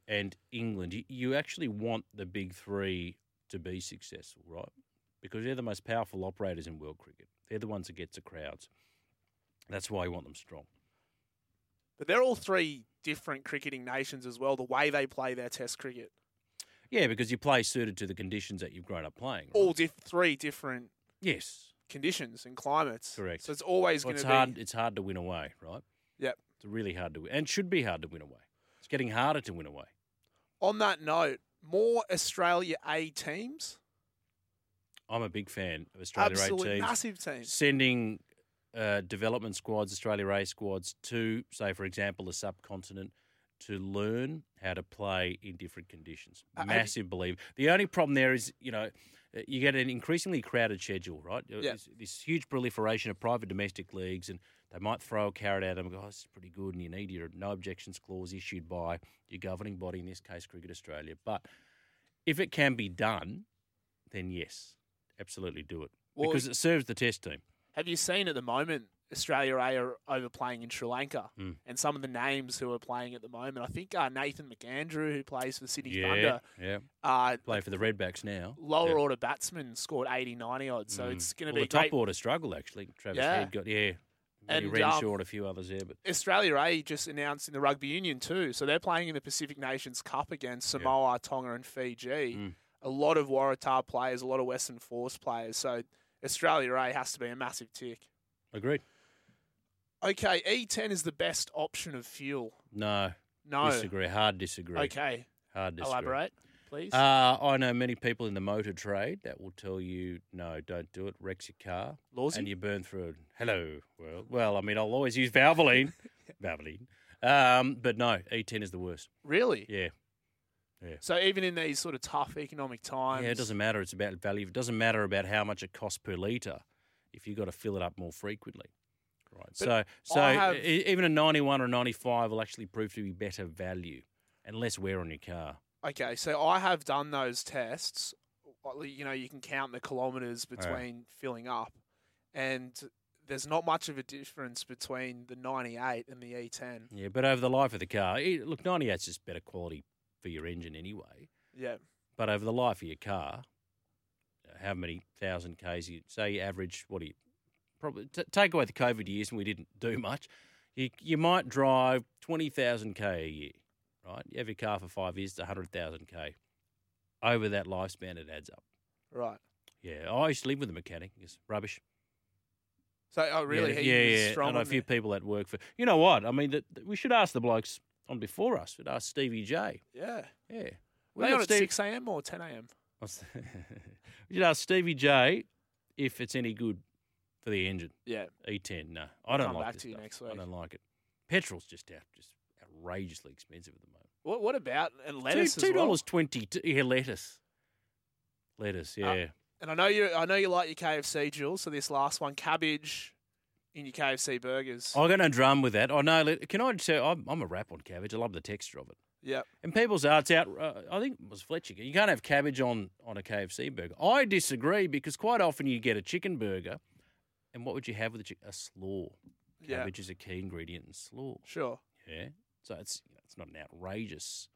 and England. You, you actually want the big three to be successful, right? Because they're the most powerful operators in world cricket. They're the ones that get the crowds. That's why you want them strong. But they're all three different cricketing nations as well. The way they play their Test cricket, Yeah, because you play suited to the conditions that you've grown up playing. right? all diff- three different yes, conditions and climates. Correct. So it's always Well, going to be hard. It's hard to win away, right? Yep. It's really hard to win, and should be hard to win away. It's getting harder to win away. On that note, more Australia A teams, I'm a big fan of Australia A absolute teams. massive teams. sending uh, development squads, Australia A squads, to, say, for example, the subcontinent to learn how to play in different conditions. Uh, have you- Massive believe. The only problem there is, you know, you get an increasingly crowded schedule, right? Uh, Yeah. This, this huge proliferation of private domestic leagues, and they might throw a carrot at them and go, oh, this is pretty good, and you need your no objections clause issued by your governing body, in this case, Cricket Australia. But if it can be done, then yes, absolutely do it. Well, because it serves the test team. Have you seen at the moment Australia A are overplaying in Sri Lanka, Mm. and some of the names who are playing at the moment? I think uh, Nathan McAndrew, who plays for Sydney Yeah, Thunder, yeah. uh, Play for the Redbacks now. lower Yeah. order batsman, scored 80, 90 odds. So Mm. it's going to well, be the top great. order struggle actually. Travis Yeah. Head got yeah, And, and Renshaw um, and a few others there, but Australia A just announced in the rugby union too, so they're playing in the Pacific Nations Cup against Samoa, Tonga, and Fiji. Mm. A lot of Waratah players, a lot of Western Force players. So Australia A has to be a massive tick. agreed. Okay, E10 is the best option of fuel. No, No. disagree. Hard disagree. Okay, hard disagree. elaborate, please. Uh, I know many people in the motor trade that will tell you, no, don't do it. Wrecks your car, Lawsy? and you burn through it. Hello, world. Well, I mean, I'll always use Valvoline, <laughs> Valvoline. Um, but no, E10 is the worst. really? Yeah, So even in these sort of tough economic times, yeah. It doesn't matter. It's about value. It doesn't matter about how much it costs per litre if you've got to fill it up more frequently. Right. so, so have- e- even a 91 or a 95 will actually prove to be better value and less wear on your car. Okay, so I have done those tests. You know, you can count the kilometres between filling up, and there's not much of a difference between the 98 and the E E10. Yeah, but over the life of the car, look, 98's just better quality for your engine anyway. Yeah, But over the life of your car, how many thousand k's you say you average? What do you probably t- take away the COVID years and we didn't <laughs> do much? You you might drive twenty thousand k a year, right? You have your car for five years, it's hundred thousand k. Over that lifespan, it adds up. right. Yeah, I used to live with a mechanic. It's rubbish. So, oh, really? Yeah, he yeah, yeah. strong I know a few the- people that work for. You know what? I mean, the, the- we should ask the blokes on before us. We'd ask Stevie J. Yeah. Yeah. Were they got on at Steve- 6 a.m. or 10 a.m.? <laughs> We should ask Stevie J if it's any good for the engine. Yeah. E10. No, I don't come like back this to you stuff. next I don't like it. Petrol's just out, just outrageously expensive at the moment. What, what about and lettuce two as well? dollars twenty. Yeah, lettuce. Lettuce. Uh, Yeah. And I know you. I know you like your KFC, Jules. So this last one, cabbage in your KFC burgers. I'm going to drum with that. I know. Can I say I'm, I'm a wrap on cabbage. I love the texture of it. Yeah. And people's arts out. Uh, I think it was Fletcher. You can't have cabbage on on a KFC burger. I disagree because quite often you get a chicken burger, and what would you have with a chicken? A slaw. Yeah. Cabbage is a key ingredient in slaw. Sure. Yeah. So it's you know, it's not an outrageous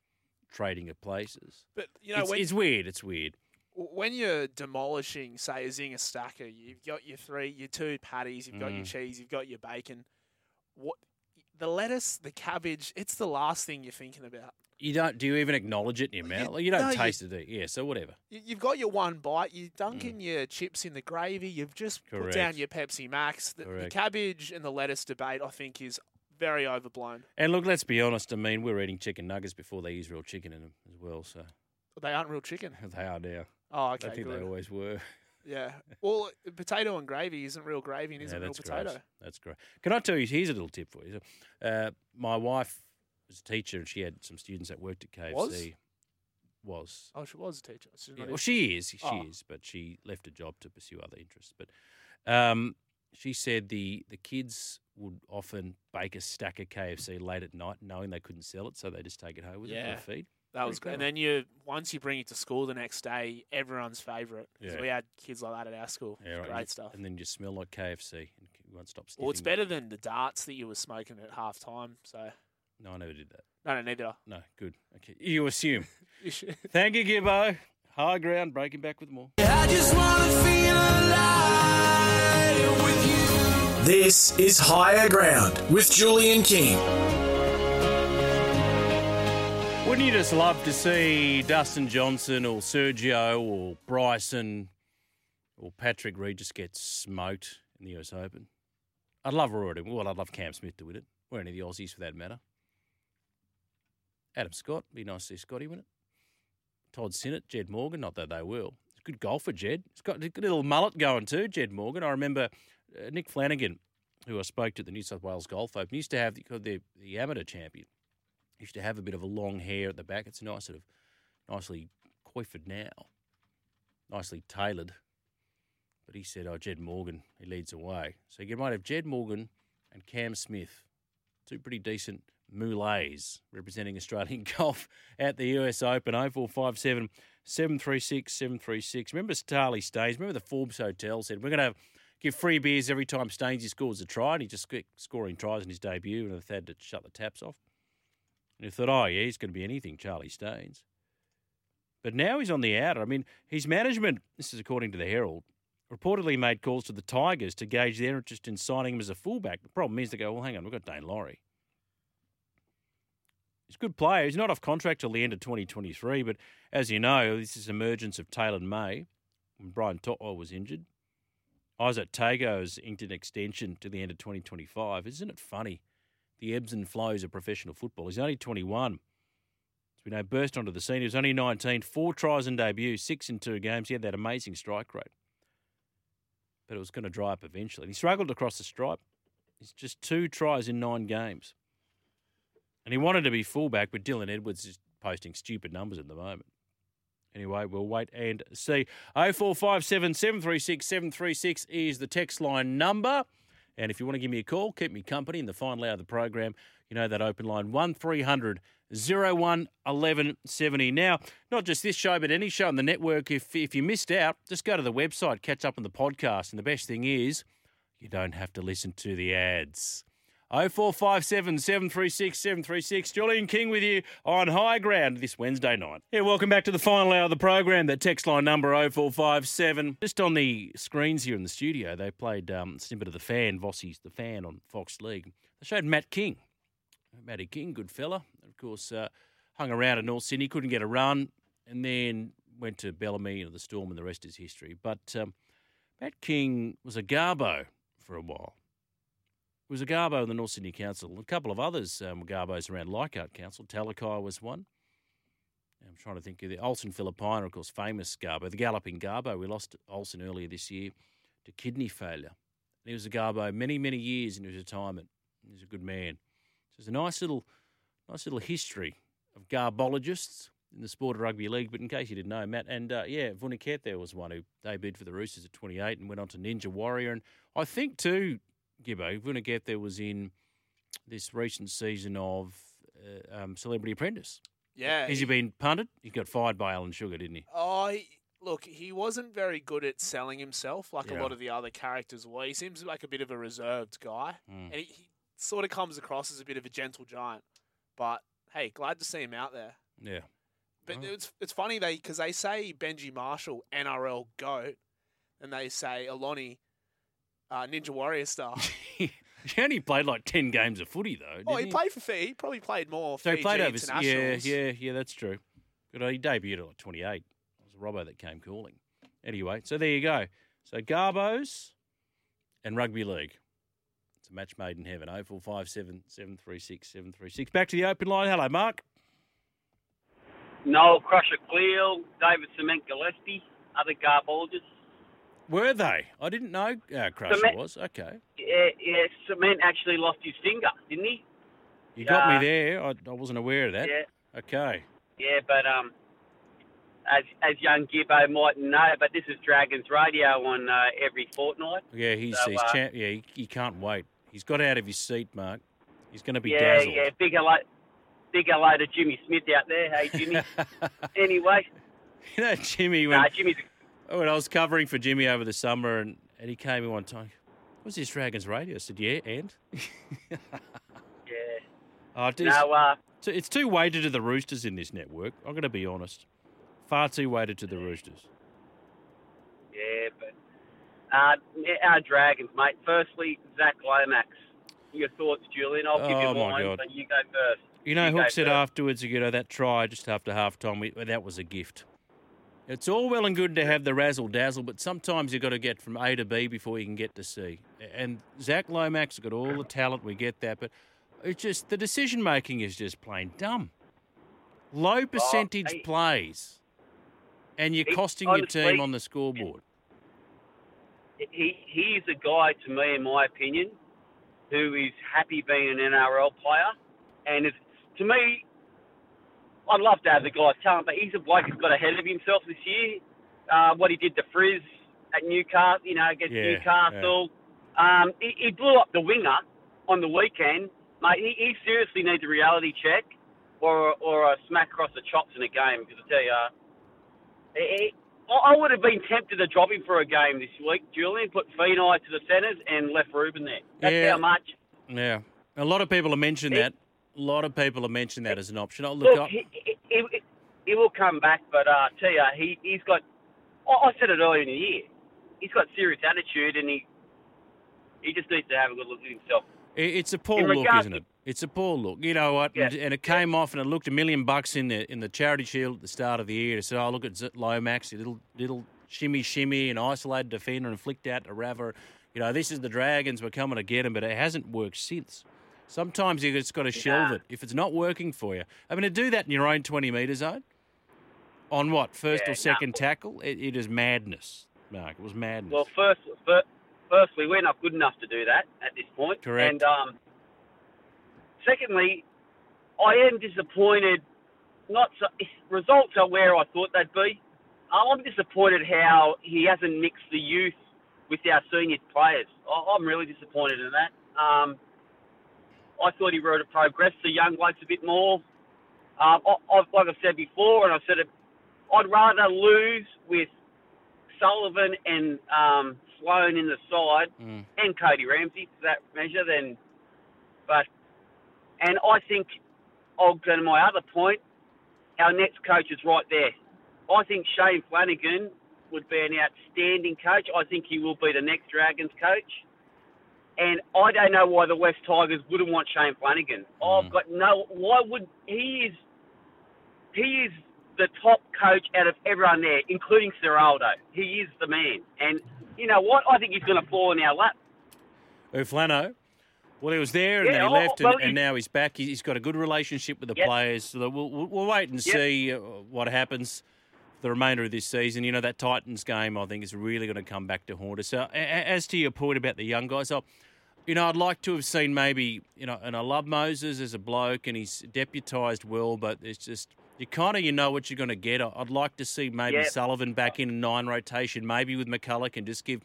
trading of places. But you know it's, when it's weird. It's weird. when you're demolishing, say, a zinger stacker, you've got your three, your two patties, you've got your Mm. cheese, you've got your bacon. What the lettuce, the cabbage, it's the last thing you're thinking about. You don't. Do you even acknowledge it in your mouth? You- Like, you don't no, you- taste it. You? Yeah. So whatever. You- You've got your one bite. You're dunking your chips in the gravy. You've just put down Mm. Your Pepsi Max. The, the cabbage and the lettuce debate, I think, is very overblown. And look, let's be honest. I mean, we're eating chicken nuggets before they use real chicken in them as well. So They aren't real chicken. <laughs> They are now. Oh, okay. I think good. they always were. <laughs> Yeah. Well, potato and gravy isn't real gravy and isn't yeah, real potato. great. That's great. Can I tell you? Here's a little tip for you. Uh, my wife was a teacher, and she had some students that worked at KFC. Was? Was. Oh, she was a teacher. Yeah, well, she is. She Oh. is, but she left a job to pursue other interests. But um, she said the the kids would often bake a stack of KFC late at night, knowing they couldn't sell it, so they just take it home with them Yeah. for a feed. That was good. And then you once you bring it to school the next day, everyone's favourite. Yeah. We had kids like that at our school. Yeah, right. Great and, stuff. And then you smell like KFC, and you won't stop sniffing. Well, it's better than the darts that you were smoking at half time. So No, I never did that. no, no, neither. No, good. Okay, you assume. <laughs> You should. Thank you, Gibbo. High ground, breaking back with more. I just wanna feel alive with you. This is Higher Ground with Julian King. Wouldn't you just love to see Dustin Johnson or Sergio or Bryson or Patrick Reed just get smoked in the US Open? I'd love Rory to Well, I'd love Cam Smith to win it, or any of the Aussies for that matter. Adam Scott, be nice to see Scotty win it. Todd Sinnott, Jed Morgan, not that they will. A good golfer, Jed. He's got a good little mullet going too, Jed Morgan. I remember uh, Nick Flanagan, who I spoke to at the New South Wales Golf Open, used to have the, the, the amateur champion used to have a bit of a long hair at the back. It's nice, sort of nicely coiffed now, nicely tailored. But he said, "Oh, Jed Morgan, he leads away." So you might have Jed Morgan and Cam Smith, two pretty decent moulets representing Australian <laughs> golf at the US Open. 0457 736 736. Remember Starley Staines? Remember the Forbes Hotel said, We're going to give free beers every time Stainesy scores a try, and he just scoring tries in his debut, and they've had to shut the taps off. And you thought, oh, yeah, he's going to be anything, Charlie Staines. But now he's on the outer. I mean, his management, this is according to the Herald, reportedly made calls to the Tigers to gauge their interest in signing him as a fullback. The problem is they go, well, hang on, we've got Daine Laurie. He's a good player. He's not off contract till the end of 2023, but as you know, this is emergence of Taylan May when Brian Totwell was injured. Izack Tago has inked an extension to the end of 2025. Isn't it funny? The ebbs and flows of professional football. He's only 21. As we know, burst onto the scene. He was only 19, four tries in debut, six in two games. He had that amazing strike rate. But it was going to dry up eventually. He struggled across the stripe. He's just two tries in nine games. And he wanted to be fullback, but Dylan Edwards is posting stupid numbers at the moment. Anyway, we'll wait and see. 0457 736 736 is the text line number. And if you want to give me a call, keep me company in the final hour of the program, you know that open line 1300 01 1170. Now, not just this show, but any show on the network. If, if you missed out, just go to the website, catch up on the podcast. And the best thing is, you don't have to listen to the ads. 0457 736 736. Julian King with you on High Ground this Wednesday night. Yeah, welcome back to the final hour of the program. That text line number 0457. Just on the screens here in the studio, they played um, snippet of The Fan, Vossi's The Fan on Fox League. They showed Matt King. Matty King, good fella. Of course, uh, hung around in North Sydney, couldn't get a run, and then went to Bellamy and the Storm, and the rest is history. But um, Matt King was a Garbo for a while was a Garbo in the North Sydney Council. A couple of others um, were Garbos around Leichhardt Council. Talakai was one. I'm trying to think of the Olsen Filipaina, of course, famous Garbo. The Galloping Garbo. We lost Olsen earlier this year to kidney failure. And he was a Garbo many, many years in his retirement. He was a good man. So it's a nice little, nice little history of garbologists in the sport of rugby league. But in case you didn't know, Matt, and uh, yeah, Vuniket there was one who debuted for the Roosters at 28 and went on to Ninja Warrior. And I think too, Gibbo, Vuniket there was in this recent season of uh, um, Celebrity Apprentice. Yeah. Has he been punted? He got fired by Alan Sugar, didn't he? Oh, he, look, he wasn't very good at selling himself like Yeah. a lot of the other characters were. He seems like a bit of a reserved guy, Mm. and he, he sort of comes across as a bit of a gentle giant. But hey, glad to see him out there. Yeah. But Right. it's it's funny they because they say Benji Marshall NRL goat, and they say Aloni uh, Ninja Warrior star. <laughs> he only played like 10 games of footy, though. oh, didn't he played for Fiji. He probably played more. So he played over. Yeah, internationals. yeah, yeah, that's true. But he debuted at like 28. It was a Robbo that came calling. Anyway, so there you go. So Garbos and Rugby League. It's a match made in heaven. 0457 736 736. Back to the open line. Hello, Mark. Noel Crusher Cleal, David Cement Gillespie, other garbologists. Were they? I didn't know uh, Crusher Cement- was. Okay. Yeah, yeah, Cement actually lost his finger, didn't he? You got Uh, me there. I, I wasn't aware of that. Yeah, Okay. yeah, but um, as as young Gibbo might know, but this is Dragons Radio on uh, every fortnight. Yeah, he's, So, he's uh, cha- yeah, he, he can't wait. He's got out of his seat, Mark. He's going to be yeah, dazzled. yeah, big hello, big hello to Jimmy Smith out there. Hey, Jimmy. <laughs> anyway, You know, Jimmy, when, nah, Jimmy's when I was covering for Jimmy over the summer and, and he came in one time, what's this Dragons Radio? I said, yeah, and? <laughs> yeah. Oh, it is- No, uh, so it's too weighted to the Roosters in this network. I'm going to be honest. Far too weighted to the Roosters. Yeah, but uh, our Dragons, mate. Firstly, Zac Lomax. Your thoughts, Julian? I'll give Oh, you my mine, God. but you go first. You know, You Hook said first. afterwards, you know, that try just after half time, that was a gift. It's all well and good to have the razzle dazzle, but sometimes you've got to get from A to B before you can get to C. And Zac Lomax has got all the talent, we get that, but it's just the decision making is just plain dumb. Low oh, percentage hey. plays, and you're He- costing your team on the scoreboard. He he is a guy, to me, in my opinion, who is happy being an NRL player, and it's, to me, I'd love to have the guy's talent, but he's a bloke who's got ahead of himself this year. Uh, what he did to Frizz at Newcastle, you know, against Yeah, Newcastle. Um, he, he blew up the winger on the weekend, mate. He, he seriously needs a reality check or or a smack across the chops in a game. Because I tell you, uh, I I would have been tempted to drop him for a game this week, Julian. Put Feeney to the centres and left Ruben there. That's Yeah. how much. Yeah. A lot of people have mentioned that. A lot of people have mentioned that as an option. Oh, look, Look, I- he, he, he, he will come back, but uh, I tell you, he, he's got. I I said it earlier in the year. He's got serious attitude, and he he just needs to have a good look at himself. It's a poor look, isn't it? It's a poor look. You know what? And, Yeah. and it came off, and it looked a million bucks in the in the charity shield at the start of the year. So, oh, look at Lomax, a little little shimmy shimmy, and isolated defender, and flicked out to Raver. You know, this is the Dragons. We're coming to get him, but it hasn't worked since. Sometimes you've just got to shelve Nah. it if it's not working for you. I mean, to do that in your own twenty metre zone, on what first Yeah, or second tackle, it, it is madness, Mark. It was madness. Well, first, fir- firstly, we're not good enough to do that at this point. Correct. And um, secondly, I am disappointed. Not so, results are where I thought they'd be. I'm disappointed how he hasn't mixed the youth with our senior players. I- I'm really disappointed in that. Um, I thought he would have progressed the young blokes a bit more. Um, I, I've, like I've said before, and I've said it, I'd rather lose with Sullivan and um, Sloan in the side, Mm. and Cody Ramsey for that measure. Then, but and I think I'll go to my other point. Our next coach is right there. I think Shane Flanagan would be an outstanding coach. I think he will be the next Dragons coach. And I don't know why the West Tigers wouldn't want Shane Flanagan. I've got no. Why would he is he is the top coach out of everyone there, including Ciraldo. He is the man. And you know what? I think he's going to fall in our lap. Uflano. Well, he was there and Yeah, then he oh, left, and, well, and he- now he's back. He- He's got a good relationship with the Yep. players. So we'll, we'll, we'll wait and Yep. see uh, what happens the remainder of this season. You know, that Titans game, I think, is really going to come back to haunt us. So, as to your point about the young guys, oh, you know, I'd like to have seen maybe, you know, and I love Moses as a bloke and he's deputised well, but it's just, you kind of, you know what you're going to get. I- I'd like to see maybe Yep. Sullivan back in nine rotation, maybe with McCullough and just give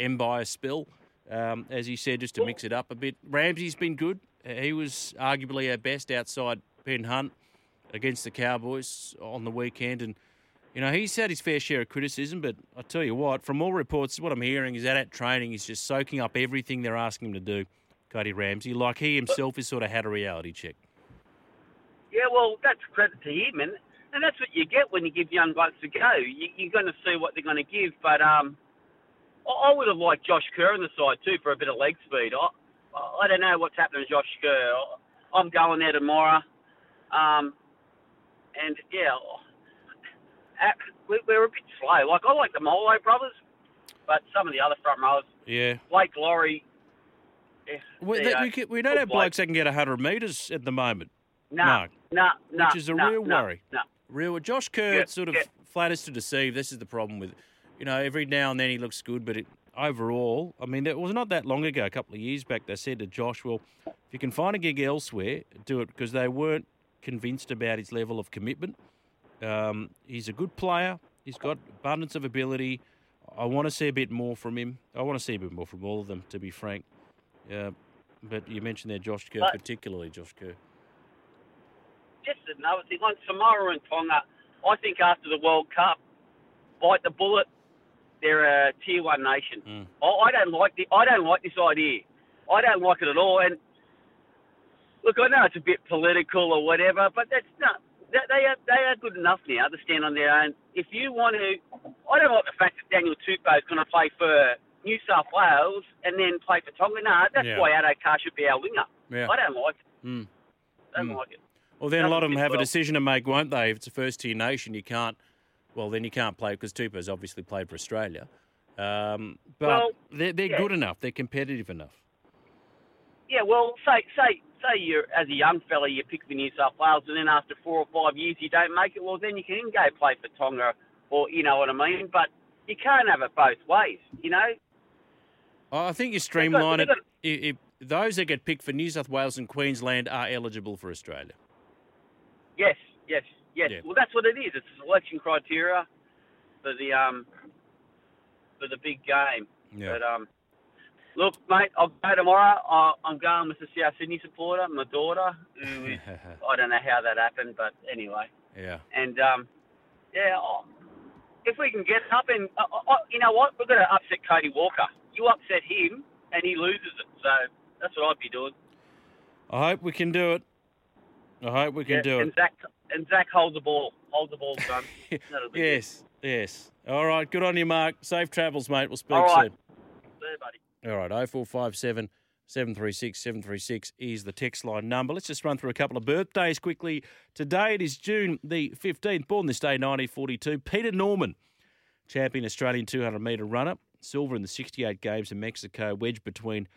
Mbye a spill um, as you said, just to mix it up a bit. Ramsey's been good. He was arguably our best outside Ben Hunt against the Cowboys on the weekend, and you know he's had his fair share of criticism. But I tell you what, from all reports, what I'm hearing is that at training he's just soaking up everything they're asking him to do. Cody Ramsey, like he himself has sort of had a reality check. Yeah, well, that's credit to him, and and that's what you get when you give young blokes a go. You, you're going to see what they're going to give. But um, I, I would have liked Josh Kerr on the side too for a bit of leg speed. I I don't know what's happening to Josh Kerr. I'm going there tomorrow, um, and yeah, uh, we- we're a bit slow. Like I like the Molo brothers, but some of the other front rowers, Yeah. Blake Lawrie. eh, We, that, we, can- we don't have bloke. blokes that can get 100 metres at the moment. No, no, which is a real worry. No. Real Josh Kerr Yeah, sort of yeah. flatters to deceive. This is the problem with, you know, every now and then he looks good, but it, overall, I mean, it was not that long ago, a couple of years back, they said to Josh, well, if you can find a gig elsewhere, do it because they weren't convinced about his level of commitment. Um, he's a good player. He's got abundance of ability. I want to see a bit more from him. I want to see a bit more from all of them, to be frank. Uh, but you mentioned there Josh Kerr, But- particularly Josh Kerr. just another thing, like Samoa and Tonga, I think after the World Cup, bite the bullet. They're a tier one nation. Mm. I, I don't like the. I don't like this idea. I don't like it at all. And look, I know it's a bit political or whatever, but that's not. They they are they are good enough now to stand on their own. If you want to, I don't like the fact that Daniel Tupou is going to play for New South Wales and then play for Tonga. No, that's Yeah. why Addo Carr should be our winger. Yeah. I don't like it. Mm. Don't Mm. like it. Well, then a lot of them have fit a decision to make, won't they? If it's a first tier nation, you can't. Well, then you can't play because Tupou's obviously played for Australia. Um, but Well, they're, they're yeah. good enough. They're competitive enough. Yeah, well, say say say you're as a young fella you pick for New South Wales, and then after four or five years you don't make it. Well, then you can go play for Tonga, or you know what I mean. But you can't have it both ways, you know. I think you streamline it. If those that get picked for New South Wales and Queensland are eligible for Australia. Yes, yes, yes. Yeah. Well, that's what it is. It's a selection criteria for the um for the big game. Yeah. But um, look, mate, I'll go tomorrow. I, I'm going with the South Sydney supporter, my daughter, who <laughs> is I don't know how that happened, but anyway. yeah. And um, yeah, oh, if we can get up and uh, uh, you know what, we're going to upset Cody Walker. You upset him, and he loses it. So that's what I'd be doing. I hope we can do it. I hope we can Yeah, do and it. Zach and Zach holds the ball. Hold the ball, son. <laughs> That'll be Yes, yes. All right. Good on you, Mark. Safe travels, mate. We'll speak All right. soon. good. There, buddy. All right, 0457 736 736 is the text line number. Let's just run through a couple of birthdays quickly. Today it is June the 15th, born this day, 1942. Peter Norman, champion Australian 200 metre runner, silver in the 68 Games in Mexico, wedged between,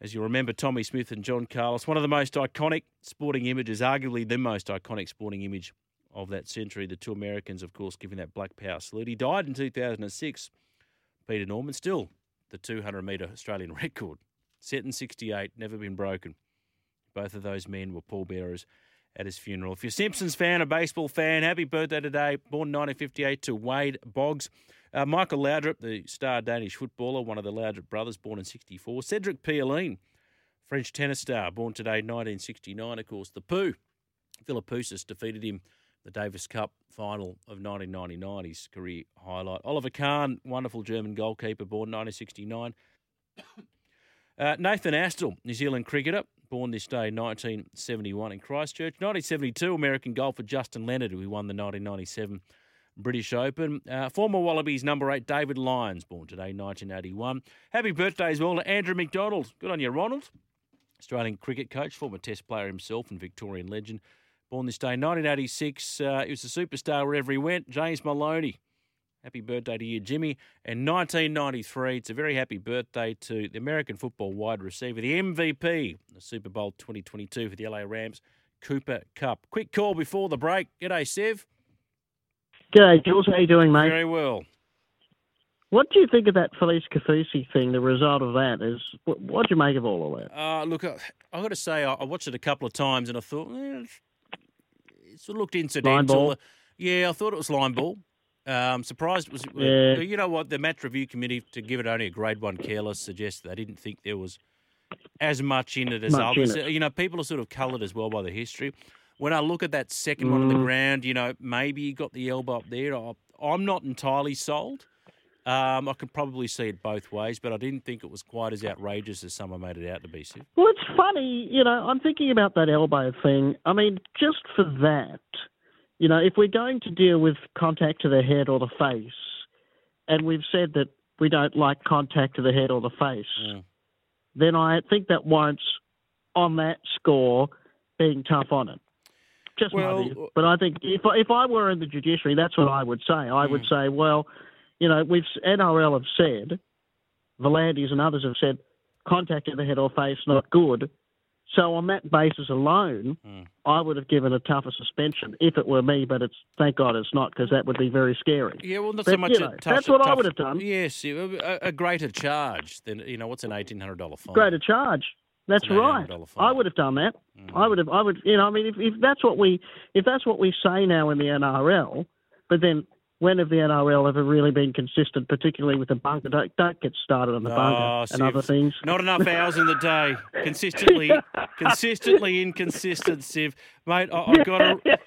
as you remember, Tommy Smith and John Carlos. One of the most iconic sporting images, arguably the most iconic sporting image of that century. The two Americans, of course, giving that black power salute. He died in 2006. Peter Norman, still the 200 metre Australian <laughs> record. Set in 68, never been broken. Both of those men were pallbearers at his funeral. If you're a Simpsons fan, a baseball fan, happy birthday today. Born 1958 to Wade Boggs. Uh, Michael Laudrup, the star Danish footballer, one of the Laudrup brothers, born in 64. Cedric Pioline, French tennis star, born today 1969. Of course, the Pooh. Philippoussis defeated him the Davis Cup final of 1999, his career highlight. Oliver Kahn, wonderful German goalkeeper, born 1969. <coughs> Uh, Nathan Astle, New Zealand cricketer, born this day 1971 in Christchurch. 1972, American golfer Justin Leonard, who won the 1997 British Open. Uh, former Wallabies number eight, David Lyons, born today 1981. Happy birthday as well to Andrew McDonald. Good on you, Ronald. Australian cricket coach, former Test player himself, and Victorian legend. Born this day 1986. Uh, he was a superstar wherever he went. James Maloney. Happy birthday to you, Jimmy. And 1993, it's a very happy birthday to the American football wide receiver, the MVP, the Super Bowl 2022 for the LA Rams, Cooper Kupp. Quick call before the break. G'day, Sev. G'day, Jules. How you doing, mate? Very well. What do you think of that Felise Kaufusi thing? The result of that is what? Do you make of all of that? Uh, look, I, I've got to say, I, watched it a couple of times and I thought, eh, sort of looked incidental. Yeah, I thought it was line ball. Um, surprised it was. Yeah. You know what? The match review committee, to give it only a grade one careless, suggests they didn't think there was as much in it as Much others. it. You know, people are sort of coloured as well by the history. When I look at that second one on the Mm. ground, you know, maybe he got the elbow up there. I, I'm not entirely sold. Um, I could probably see it both ways, but I didn't think it was quite as outrageous as someone made it out to be. Sid. Well, it's funny, you know. I'm thinking about that elbow thing. I mean, just for that, you know, if we're going to deal with contact to the head or the face, and we've said that we don't like contact to the head or the face, Mm. then I think that warrants, on that score, being tough on it. Just Well, my view. But I think if if I were in the judiciary, that's what I would say. I would say, well, you know, we've NRL have said, V'landys and others have said, contact to the head or face not good. So on that basis alone, hmm. I would have given a tougher suspension if it were me. But it's thank God it's not because that would be very scary. Yeah, well, not But, so much. you a know, tough- that's what I would have done. Yes, a, a greater charge than you know. What's an eighteen hundred dollar fine? Greater charge. That's right. $800 I would have done that. Hmm. I would have. I would. You know. I mean, if, if that's what we if that's what we say now in the NRL, but then when have the NRL ever really been consistent, particularly with the bunker? Don't, don't get started on the bunker Oh, and other things. Not enough hours in the day. Consistently, <laughs> consistently inconsistent, Siv. Mate, I, I've got to. <laughs>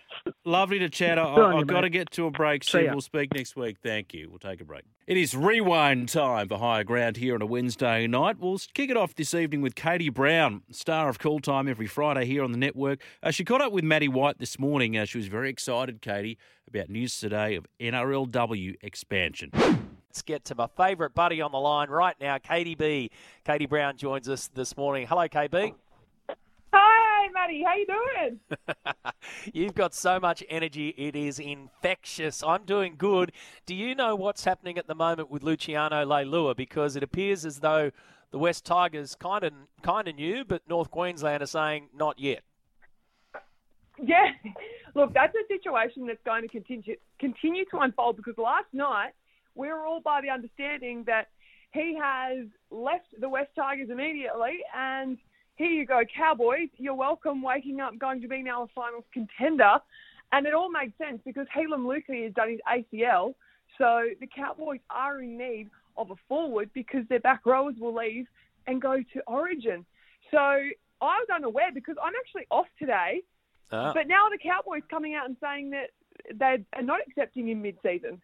Lovely to chat. I, Good on I, you, I've got to get to a break, See We'll speak next week. Thank you. We'll take a break. It is rewind time for Higher Ground here on a Wednesday night. We'll kick it off this evening with Katie Brown, star of Call Time every Friday here on the network. Uh, she caught up with Maddie White this morning. Uh, she was very excited, Katie, about news today of NRLW expansion. Let's get to my favourite buddy on the line right now, Katie B. Katie Brown joins us this morning. Hello, KB. Hi, Maddie. How you doing? <laughs> You've got so much energy, it is infectious. I'm doing good. Do you know what's happening at the moment with Luciano Leilua? Because it appears as though the West Tigers kind of kind of knew, but North Queensland are saying not yet. Yeah. <laughs> Look, that's a situation that's going to continue continue to unfold because last night we were all by the understanding that he has left the West Tigers immediately and here you go, Cowboys. You're welcome waking up going to be now a finals contender. And it all made sense because Heilum Luki has done his ACL. So the Cowboys are in need of a forward because their back rowers will leave and go to Origin. So I was unaware because I'm actually off today. Ah. But now the Cowboys coming out and saying that they are not accepting him mid-season.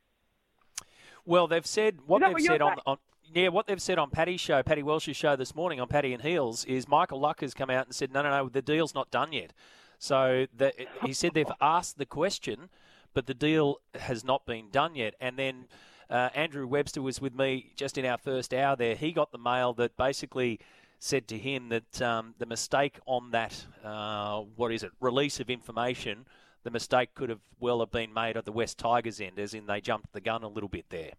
Well, they've said what they've what said on, on yeah what they've said on Paddy's show, Paddy Welsh's show this morning on Paddy and Heels is Michael Luck has come out and said no, no, no, the deal's not done yet. So the, he said they've asked the question, but the deal has not been done yet. And then uh, Andrew Webster was with me just in our first hour there. He got the mail that basically said to him that um, the mistake on that uh, what is it release of information. The mistake could have well have been made at the West Tigers end, as in they jumped the gun a little bit there.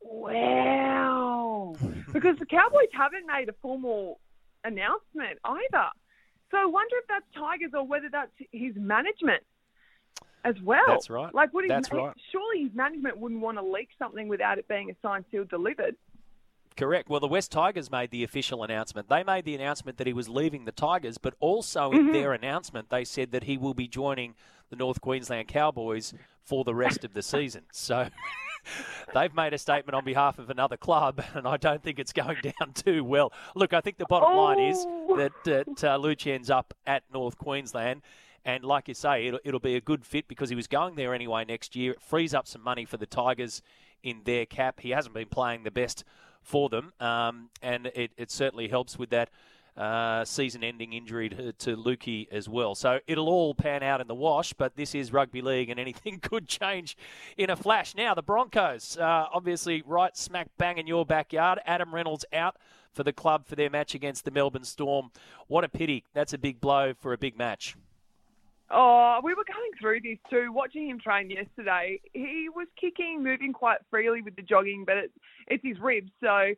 Wow. <laughs> because the Cowboys haven't made a formal announcement either. So I wonder if that's Tigers or whether that's his management as well. That's right. Like, would his, That's right. surely his management wouldn't want to leak something without it being a signed, sealed, delivered. Correct. Well, the West Tigers made the official announcement. They made the announcement that he was leaving the Tigers, but also in Mhm. their announcement, they said that he will be joining the North Queensland Cowboys for the rest of the season. So <laughs> <laughs> they've made a statement on behalf of another club, <laughs> and I don't think it's going <laughs> down too well. Look, I think the bottom line is Oh. that, that uh, Luch ends up at North Queensland. And like you say, it'll, it'll be a good fit because he was going there anyway next year. It frees up some money for the Tigers in their cap. He hasn't been playing the best for them, um, and it, it certainly helps with that uh, season-ending injury to, to Luki as well. So it'll all pan out in the wash, but this is rugby league, and anything <laughs> could change in a flash. Now the Broncos, uh, obviously, right smack bang in your backyard. Adam Reynolds out for the club for their match against the Melbourne Storm. What a pity! That's a big blow for a big match. Oh, we were going through this too. Watching him train yesterday, he was kicking, moving quite freely with the jogging, but it, it's his ribs. So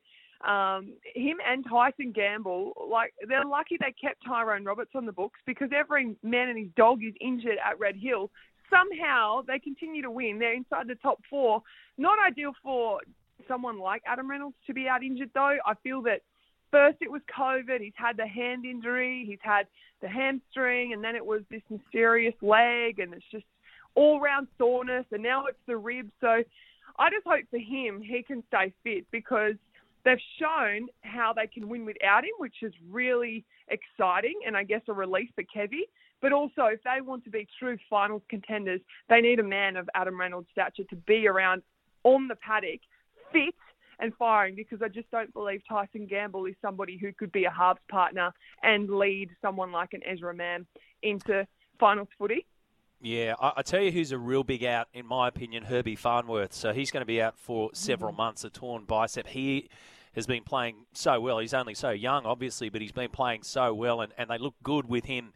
um, him and Tyson Gamble, like they're lucky they kept Tyrone Roberts on the books because every man and his dog is injured at Red Hill. Somehow they continue to win. They're inside the top four. Not ideal for someone like Adam Reynolds to be out injured though. I feel that first it was COVID. He's had the hand injury. He's had the hamstring, and then it was this mysterious leg, and it's just all round soreness, and now it's the ribs. So I just hope for him he can stay fit because they've shown how they can win without him, which is really exciting and I guess a relief for Kevy. But also, if they want to be true finals contenders, they need a man of Adam Reynolds' stature to be around on the paddock, fit and firing because I just don't believe Tyson Gamble is somebody who could be a halves partner and lead someone like an Ezra Mam into finals footy. Yeah, I, I tell you who's a real big out, in my opinion, Herbie Farnworth. So he's going to be out for several mm-hmm. months, a torn bicep. He has been playing so well. He's only so young, obviously, but he's been playing so well, and, and they look good with him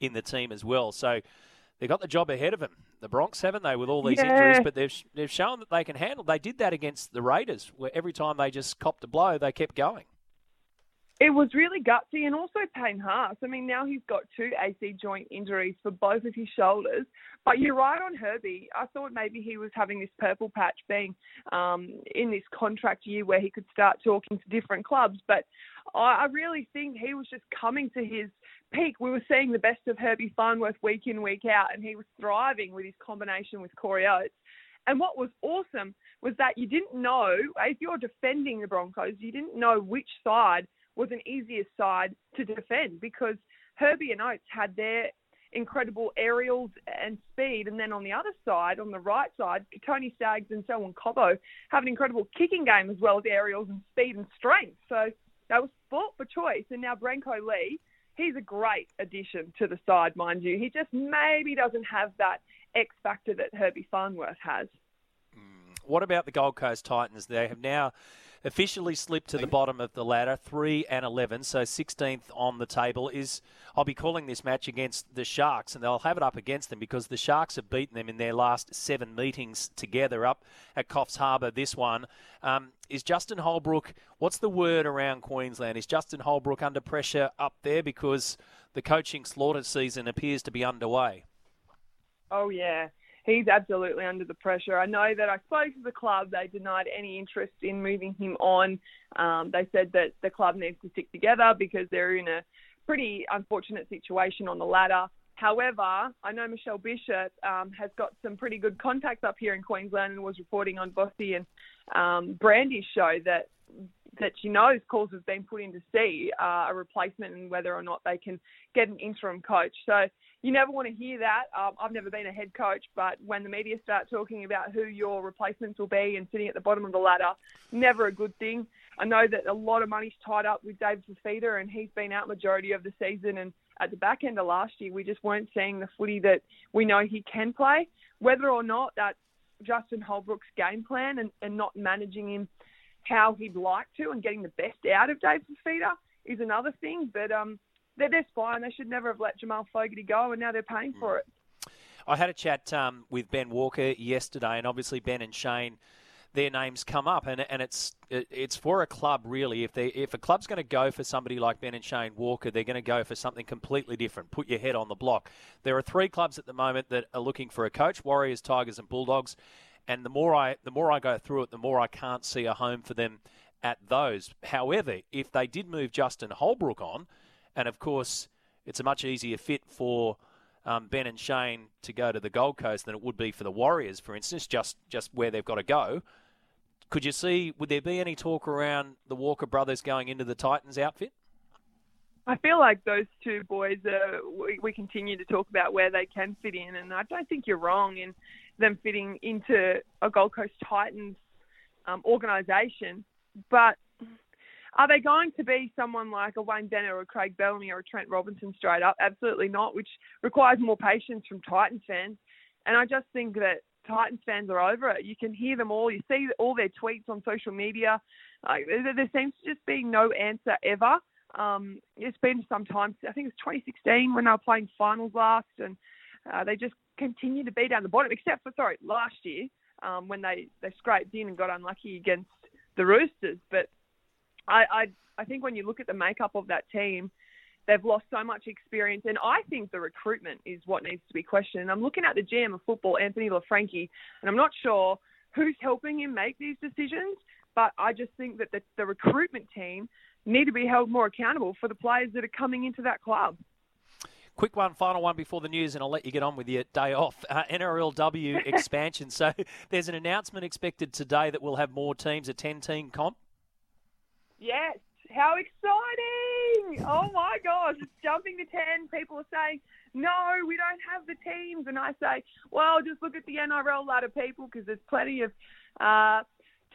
in the team as well. So they've got the job ahead of them. The Bronx haven't they with all these Yeah. injuries, but they've they've shown that they can handle. They did that against the Raiders, where every time they just copped a blow, they kept going. It was really gutsy and also Payne Haas. I mean, now he's got two AC joint injuries for both of his shoulders. But you're right on Herbie. I thought maybe he was having this purple patch being um, in this contract year where he could start talking to different clubs. But I, I really think he was just coming to his peak. We were seeing the best of Herbie Farnworth week in, week out, and he was thriving with his combination with Corey Oates. And what was awesome was that you didn't know, if you're defending the Broncos, you didn't know which side was an easier side to defend because Herbie and Oates had their incredible aerials and speed, and then on the other side, on the right side, Tony Staggs and so Selwyn Cobbo have an incredible kicking game as well as aerials and speed and strength. So that was sport for choice, and now Branko Lee, he's a great addition to the side, mind you. He just maybe doesn't have that X factor that Herbie Farnworth has. Mm. What about the Gold Coast Titans? They have now officially slipped to the bottom of the ladder, three and eleven, so 16th on the table. Is I'll be calling this match against the Sharks, and they'll have it up against them because the Sharks have beaten them in their last seven meetings together up at Coffs Harbour. This one um, is Justin Holbrook. What's the word around Queensland? Is Justin Holbrook under pressure up there because the coaching slaughter season appears to be underway? Oh yeah, he's absolutely under the pressure. I know that I spoke to the club. They denied any interest in moving him on. Um, they said that the club needs to stick together because they're in a pretty unfortunate situation on the ladder. However, I know Michelle Bishop um, has got some pretty good contacts up here in Queensland and was reporting on Vossi and um, Brandy's show that that she knows calls have been put in to see uh, a replacement and whether or not they can get an interim coach. So you never want to hear that. Um, I've never been a head coach, but when the media start talking about who your replacements will be and sitting at the bottom of the ladder, never a good thing. I know that a lot of money's tied up with Dave Fifita, and he's been out majority of the season. And at the back end of last year, we just weren't seeing the footy that we know he can play. Whether or not that's Justin Holbrook's game plan and, and not managing him how he'd like to and getting the best out of Dave Fifita is another thing. But um, they're, they're fine. They should never have let Jamal Fogarty go, and now they're paying for it. I had a chat um, with Ben Walker yesterday, and obviously Ben and Shane, their names come up, and and it's it's for a club really. If they if a club's going to go for somebody like Ben and Shane Walker, they're going to go for something completely different. Put your head on the block. There are three clubs at the moment that are looking for a coach: Warriors, Tigers, and Bulldogs. And the more I the more I go through it, the more I can't see a home for them at those. However, if they did move Justin Holbrook on, and of course it's a much easier fit for um, Ben and Shane to go to the Gold Coast than it would be for the Warriors, for instance, just just where they've got to go. Could you see? Would there be any talk around the Walker brothers going into the Titans outfit? I feel like those two boys, uh, we, we continue to talk about where they can fit in, and I don't think you're wrong in them fitting into a Gold Coast Titans um, organisation. But are they going to be someone like a Wayne Bennett or a Craig Bellamy or a Trent Robinson straight up? Absolutely not, which requires more patience from Titans fans. And I just think that Titans fans are over it. You can hear them all. You see all their tweets on social media. There, there seems to just be no answer ever. Um, it's been some time. I think it was 2016 when they were playing finals last, and uh, they just continue to be down the bottom. Except for sorry, last year um, when they they scraped in and got unlucky against the Roosters. But I, I I think when you look at the makeup of that team, they've lost so much experience, and I think the recruitment is what needs to be questioned. I'm looking at the GM of football, Anthony Laffranchi, and I'm not sure who's helping him make these decisions. But I just think that the, the recruitment team need to be held more accountable for the players that are coming into that club. Quick one, final one before the news, and I'll let you get on with your day off. Uh, NRLW <laughs> expansion. So there's an announcement expected today that we'll have more teams, a 10 team comp. Yes, how exciting! Oh my gosh, it's jumping to 10. People are saying, no, we don't have the teams. And I say, well, just look at the NRL ladder, people, because there's plenty of uh,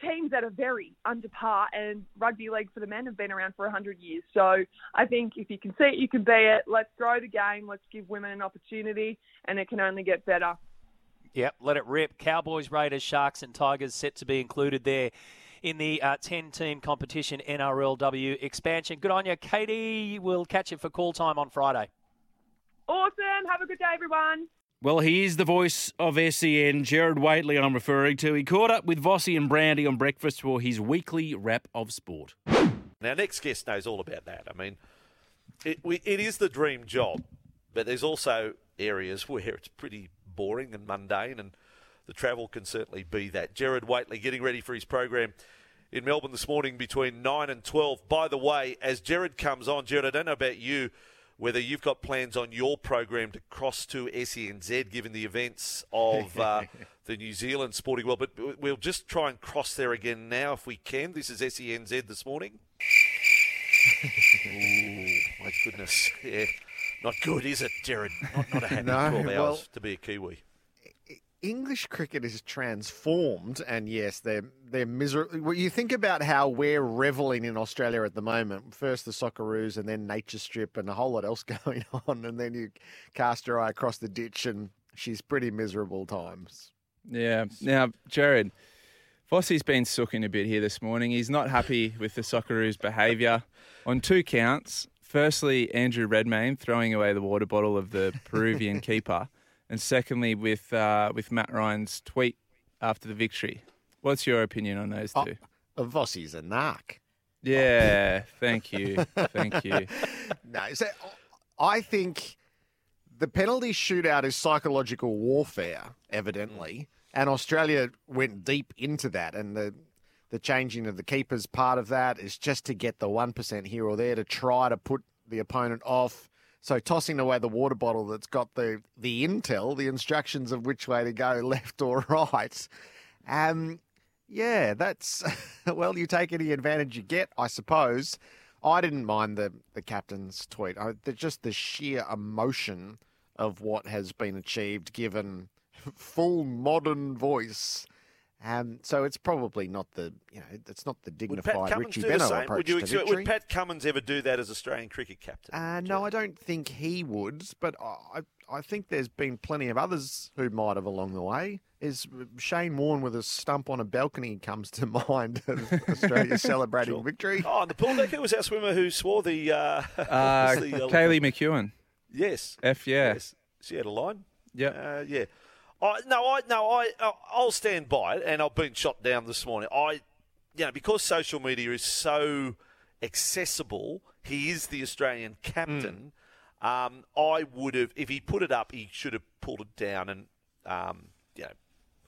teams that are very under par, and rugby league for the men have been around for 100 years. So I think if you can see it, you can be it. Let's grow the game. Let's give women an opportunity, and it can only get better. Yep, let it rip. Cowboys, Raiders, Sharks, and Tigers set to be included there in the uh, 10 team competition NRLW expansion. Good on you, Katie. We'll catch you for call time on Friday. Awesome. Have a good day, everyone. Well, he is the voice of SEN, Gerard Whateley, I'm referring to. He caught up with Vossi and Brandy on breakfast for his weekly wrap of sport. Now, next guest knows all about that. I mean, it, we, it is the dream job, but there's also areas <laughs> where it's pretty boring and mundane, and the travel can certainly be that. Gerard Whateley getting ready for his program in Melbourne this morning between 9 and 12. By the way, as Gerard comes on, Gerard, I don't know about you, whether you've got plans on your program to cross to SENZ given the events of uh, <laughs> the New Zealand sporting world, but we'll just try and cross there again now if we can. This is SENZ this morning. Ooh, my goodness. Yeah. Not good, is it, Gerard? Not, not a happy <laughs> No, 12 hours well- to be a Kiwi. English cricket is transformed, and yes, they're they're miserable. Well, you think about how we're reveling in Australia at the moment. First the Socceroos, and then Nature Strip, and a whole lot else <laughs> going on. And then you cast your eye across the ditch, and she's pretty miserable times. Yeah. Now, Gerard, Vossi's been sooking a bit here this morning. He's not happy with the Socceroos' behaviour on two counts. Firstly, Andrew Redmayne throwing away the water bottle of the Peruvian keeper, and secondly, with uh, with Matt Ryan's tweet after the victory. What's your opinion on those two? Oh, Vossi's a narc. Yeah, thank you, thank you. <laughs> No, so I think the penalty shootout is psychological warfare, evidently, and Australia went deep into that, and the the changing of the keepers part of that is just to get the one percent here or there to try to put the opponent off. So tossing away the water bottle that's got the the intel, the instructions of which way to go, <laughs> left or right. Um, yeah, that's <laughs> well, you take any advantage you get, I suppose. I didn't mind the the captain's tweet. I, the, just the sheer emotion of what has been achieved, given <laughs> full modern voice. Um, so it's probably not the you know it's not the dignified Richie do the Beno same? approach Would, you to expect, victory. would Pat Cummins ever do that as Australian cricket captain? Uh, no, I don't think he would, but I I think there's been plenty of others who might have along the way. Is Shane Warne with a stump on a balcony comes to <laughs> mind of Australia <laughs> celebrating victory? Oh, and the pool deck. decker was our swimmer who swore the. Uh, <laughs> Uh, the, uh, Kaylee McKeown. Yes. F yeah. Yes. She had a line. Yeah. Uh, yeah. I no, I no, I I'll stand by it, and I've been shot down this morning. I, you know, because social media is so accessible, he is the Australian captain. Um, I would have, if he put it up, he should have pulled it down, and um, you know,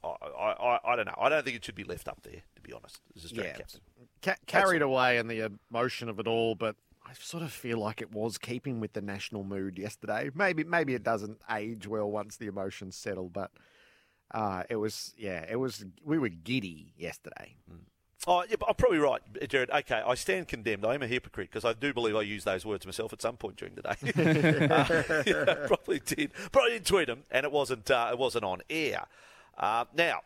I, I, I, I don't know. I don't think it should be left up there, to be honest, as Australian Yeah, captain. Ca- carried away in the emotion of it all, but I sort of feel like it was keeping with the national mood yesterday. Maybe maybe it doesn't age well once the emotions settle, but uh, it was yeah, it was we were giddy yesterday. Oh, yeah, but I'm probably right, Gerard. Okay, I stand condemned. I am a hypocrite because I do believe I used those words myself at some point during the day. uh, <laughs> <laughs> yeah, probably did, but I didn't tweet them, and it wasn't. Uh, it wasn't on air. Uh, now,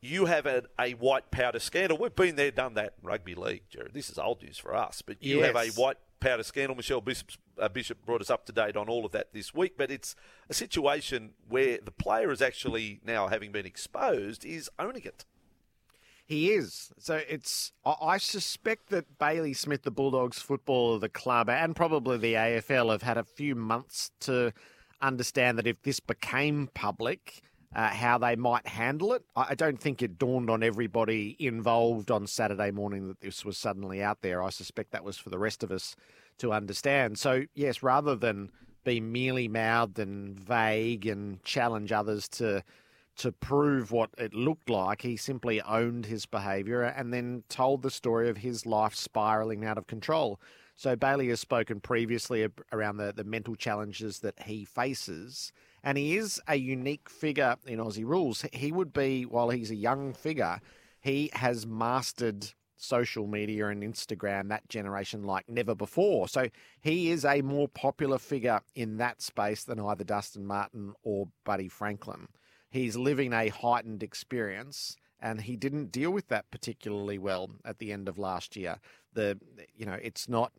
you have a, a white powder scandal. We've been there, done that in rugby league, Gerard. This is old news for us, but you have a Yes. white powder scandal. Michelle Bishop, uh, Bishop brought us up to date on all of that this week, but it's a situation where the player is actually now, having been exposed, is owning it. He is. So it's. I suspect that Bailey Smith, the Bulldogs footballer, the club, and probably the AFL have had a few months to understand that if this became public, uh, how they might handle it. I I don't think it dawned on everybody involved on Saturday morning that this was suddenly out there. I suspect that was for the rest of us to understand. So, yes, rather than be mealy mouthed and vague and challenge others to to prove what it looked like, he simply owned his behaviour and then told the story of his life spiralling out of control. So Bailey has spoken previously around the, the mental challenges that he faces, and he is a unique figure in Aussie rules. He would be, while he's a young figure, he has mastered social media and Instagram, that generation, like never before. So he is a more popular figure in that space than either Dustin Martin or Buddy Franklin. He's living a heightened experience and he didn't deal with that particularly well at the end of last year. The you know, it's not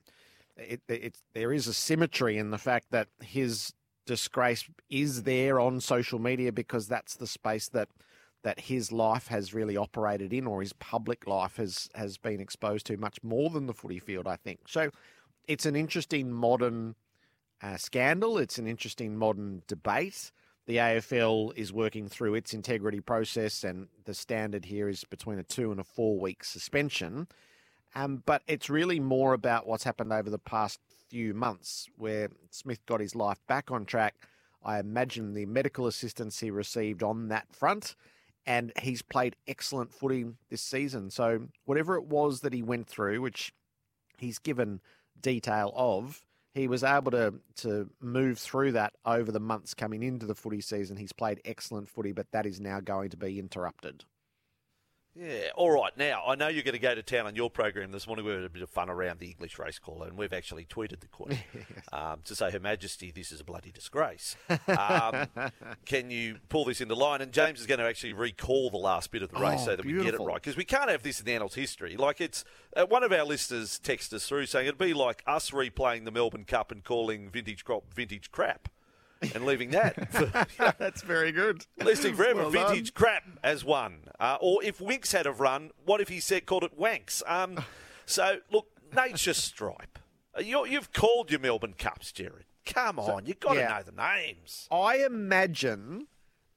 it, it's there is a symmetry in the fact that his disgrace is there on social media because that's the space that that his life has really operated in or his public life has has been exposed to much more than the footy field I think. So it's an interesting modern uh, scandal, it's an interesting modern debate. The AFL is working through its integrity process and the standard here is between a 2 and a 4 week suspension. Um, but it's really more about what's happened over the past few months, where Smith got his life back on track. I imagine the medical assistance he received on that front, and he's played excellent footy this season. So whatever it was that he went through, which he's given detail of, he was able to to move through that over the months coming into the footy season. He's played excellent footy, but that is now going to be interrupted. Yeah, all right. Now, I know you're going to go to town on your program this morning. We had a bit of fun around the English race caller, and we've actually tweeted the Queen <laughs> um, to say, Her Majesty, this is a bloody disgrace. Um, <laughs> can you pull this into line? And James is going to actually recall the last bit of the race Oh, so that we get it right, because we can't have this in the annals history. Like, it's uh, one of our listeners texted us through saying it'd be like us replaying the Melbourne Cup and calling vintage crop vintage crap. And leaving that. <laughs> for- That's very good. Listing forever, Well vintage crap as one. Uh, or if Winx had have run, what if he said called it Wanks? Um, <laughs> so look, Nature Stripe. Uh, You, you've called your Melbourne Cups, Gerard. Come on, you've got to yeah. know the names. I imagine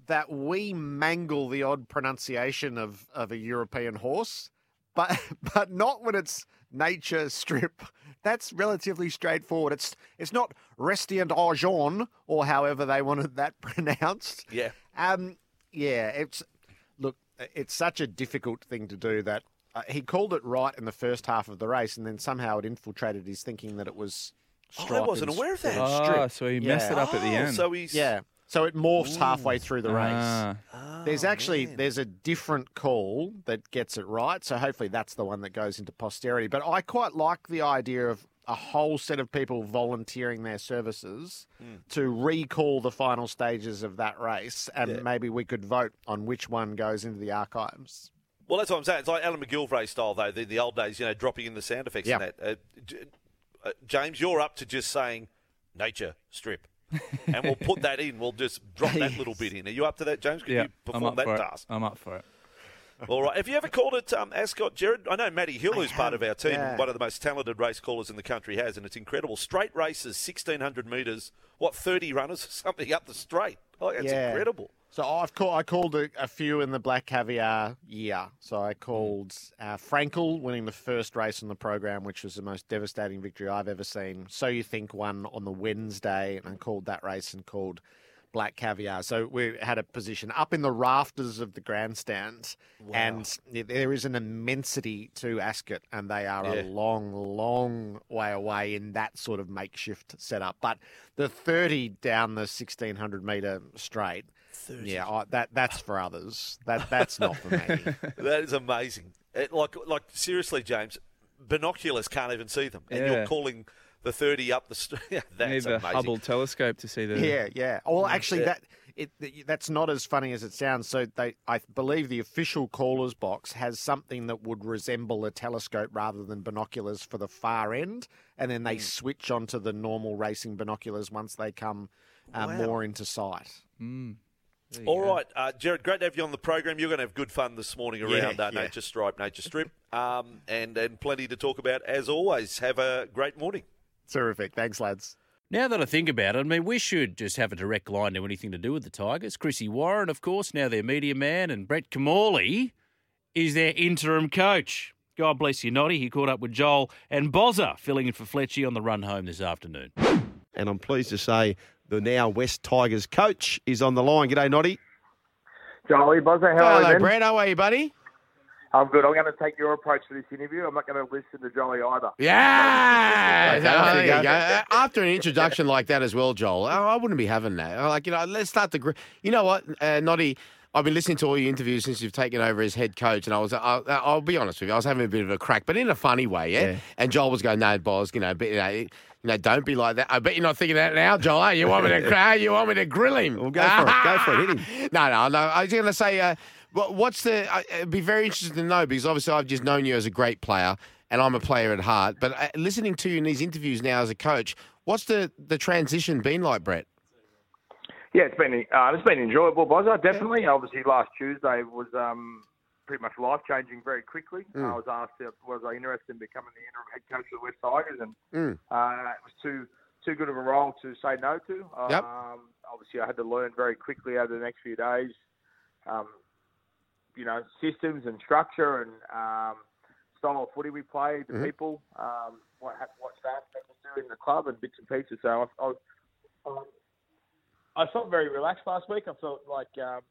that we mangle the odd pronunciation of, of a European horse, but <laughs> but not when it's nature strip. That's relatively straightforward. It's it's not Restient Argent or however they wanted that <laughs> pronounced. Yeah. Um. Yeah. It's look. It's such a difficult thing to do that uh, he called it right in the first half of the race, and then somehow it infiltrated his thinking that it was. Oh, I wasn't aware of that. and Ah, strip. so he messed it up at the Oh, end. so he's Yeah. So it morphs halfway through the race. Ah. there's actually there's a different call that gets it right. So hopefully that's the one that goes into posterity. But I quite like the idea of a whole set of people volunteering their services Hmm. to recall the final stages of that race, and Yeah. maybe we could vote on which one goes into the archives. Well, that's what I'm saying. It's like Alan McGilvray style, though. The, the old days, you know, dropping in the sound effects Yeah. and that. Uh, uh, James, you're up to just saying nature strip. And we'll put that in. We'll just drop that little bit in. Are you up to that, James? Can Yeah, you I'm perform up that for it. task? I'm up for it. All right. Have you ever called it um, Ascot, Gerard? I know Matty Hill, who's part of our team, yeah. one of the most talented race callers in the country, has, and it's incredible. Straight races, 1,600 metres, what, 30 runners or something up the straight? Oh, that's Yeah. incredible. So I've called, I called a, a few in the Black Caviar year. So I called uh, Frankel winning the first race on the program, which was the most devastating victory I've ever seen. So you think won on the Wednesday, and I called that race and called Black Caviar. So we had a position up in the rafters of the grandstand, and there is an immensity to Ascot, and they are Yeah. a long, long way away in that sort of makeshift setup. But the 30 down the 1600 metre straight. Yeah, I, that that's for others. That that's not for me. <laughs> that is amazing. It, like, like seriously, James, binoculars can't even see them, and you're calling the 30 up the street. <laughs> that's Need the amazing. Hubble telescope to see the. Yeah, yeah. Well, actually, Yeah. that it that's not as funny as it sounds. So they, I believe, the official caller's box has something that would resemble a telescope rather than binoculars for the far end, and then they switch onto the normal racing binoculars once they come uh, Wow. more into sight. Mm. There you All go. right, uh, Gerard, great to have you on the program. You're going to have good fun this morning around Yeah, uh, yeah. Nature Stripe, Nature Strip, um, and, and plenty to talk about as always. Have a great morning. Terrific. Thanks, lads. Now that I think about it, I mean, we should just have a direct line to anything to do with the Tigers. Chrissy Warren, of course, now their media man, and Brett Kimmorley is their interim coach. God bless you, Noddy. He caught up with Joel and Bozza, filling in for Fletchy on the run home this afternoon. And I'm pleased to say the now West Tigers coach is on the line. G'day, Noddy. Joey Bozza, how are you? Hello, man? Brad. How are you, buddy? I'm good. I'm going to take your approach to this interview. I'm not going to listen to Joey either. Yeah, Okay, there there you you go. go. After an introduction like that as well, Joel, I I wouldn't be having that. Like you know, let's start the. gr- You know what, uh, Noddy. I've been listening to all your interviews since you've taken over as head coach, and I was, I'll, I'll be honest with you, I was having a bit of a crack, but in a funny way, yeah. Yeah. And Joel was going, "No, boss, you know, but, you know, you know, don't be like that." I bet you're not thinking that now, Joel. eh? You want me to <laughs> cry? You want me to grill him? Well, go for it. Go for it. Hit him. <laughs> No, no, no. I was going to say, uh, what's the? I- It'd be very interesting to know because obviously I've just known you as a great player, and I'm a player at heart. But uh, listening to you in these interviews now as a coach, what's the the transition been like, Brett? Yeah, it's been uh, it's been enjoyable, Bozza. Definitely. Obviously, last Tuesday was um, pretty much life changing very quickly. Mm. I was asked if was I interested in becoming the interim head coach of the West Tigers, and Mm. uh, it was too too good of a role to say no to. Yep. Um, obviously, I had to learn very quickly over the next few days, um, you know, systems and structure, and um, style of footy we play, the Mhm. people, um, what ha- what staff members do in the club, and bits and pieces. So I, I, um, I felt very relaxed last week. I felt like um,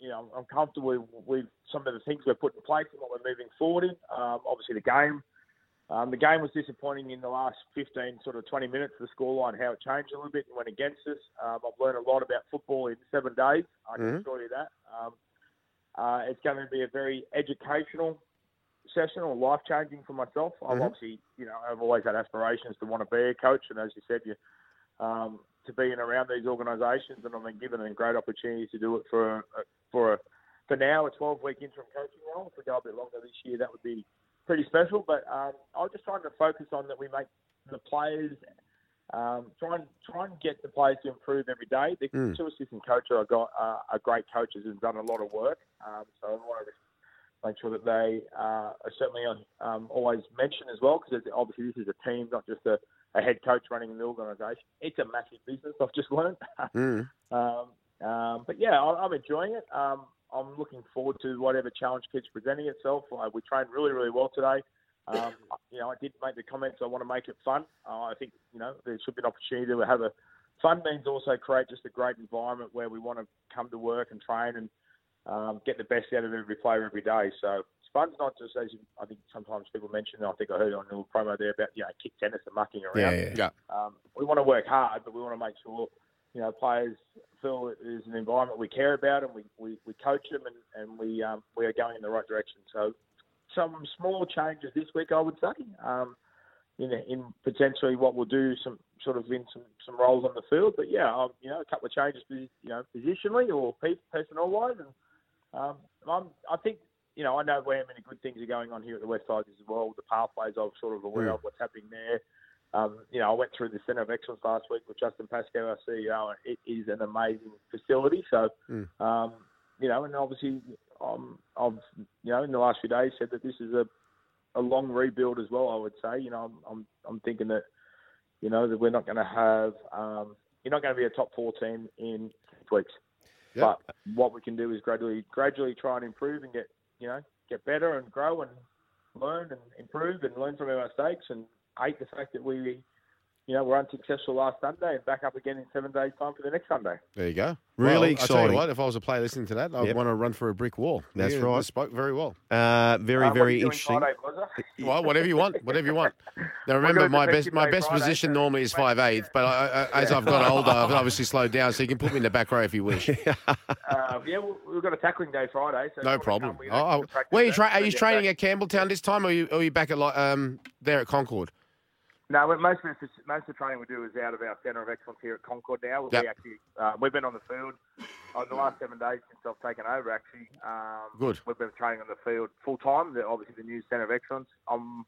you know I'm comfortable with, with some of the things we're putting in place and what we're moving forward in. Um, obviously, the game. Um, the game was disappointing in the last 15, sort of 20 minutes. The scoreline, how it changed a little bit and went against us. Um, I've learned a lot about football in seven days. I can Mhm. assure you that. Um, uh, it's going to be a very educational session or life changing for myself. I've Mhm. obviously, you know, I've always had aspirations to want to be a coach, and as you said, you um, to be in around these organisations, and I've been given a great opportunity to do it for a, for a for now a 12 week interim coaching role. If we go a bit longer this year, that would be pretty special. But um, I'm just trying to focus on that we make the players. Um, try and try and get the players to improve every day. The Mm. two assistant coaches I got uh, are great coaches and done a lot of work. Um, so I want to make sure that they uh, are certainly on, um, always mentioned as well, because obviously this is a team, not just a, a head coach running an organisation. It's a massive business. I've just learned. <laughs> Mm. um, um, but yeah, I, I'm enjoying it. Um, I'm looking forward to whatever challenge keeps presenting itself. Uh, we trained really, really well today. Um, <laughs> you know, I did make the comments. I want to make it fun. Uh, I think you know there should be an opportunity to have a fun means also create just a great environment where we want to come to work and train and um, get the best out of every player every day. So fun's not just as I think sometimes people mention. I think I heard on a little promo there about you know kick tennis and mucking around. Yeah, yeah. Um, we want to work hard, but we want to make sure you know players feel it is an environment we care about and we, we, we coach them and, and we um, we are going in the right direction. So some small changes this week, I would say. Um, in, in potentially what we'll do some sort of in some, some roles on the field, but yeah, um, you know, a couple of changes, you know, positionally or personnel wise, and um, I'm, I think you know, I know where many good things are going on here at the West Tigers as well. The pathways, I'm sort of aware Mm. of what's happening there. Um, you know, I went through the Centre of Excellence last week with Justin Pascoe, our CEO, and it is an amazing facility. So, Mm. um, you know, and obviously, um, I've, you know, in the last few days said that this is a, a long rebuild as well, I would say. You know, I'm, I'm, I'm thinking that, you know, that we're not going to have, um, you're not going to be a top four team in six weeks. Yep. But what we can do is gradually, gradually try and improve and get, you know, get better and grow and learn and improve and learn from our mistakes and hate the fact that we, you know, we're unsuccessful last Sunday and back up again in seven days' time for the next Sunday. There you go. Really well, I tell exciting. you what, if I was a player listening to that, I'd Yep. want to run for a brick wall. That's Yeah, right. you Spoke very well. Uh, very, Uh, very interesting. Friday, <laughs> Well, whatever you want, whatever you want. Now remember, my best my best Friday, position so- normally is five eighth, but I, I, as I've got <laughs> older, I've obviously slowed down. So you can put me in the back row if you wish. <laughs> Uh, yeah, we- we've got a tackling day Friday. So No problem. come, Oh, oh, have to practice where are you, tra- are you training at Campbelltown this time, or are you, are you back at um there at Concord? No, most of the, most of the training we do is out of our centre of excellence here at Concord now. Yep. We actually uh, we've been on the field uh, the last seven days since I've taken over. Actually, um, Good. We've been training on the field full time. The, obviously, the new centre of excellence. Um,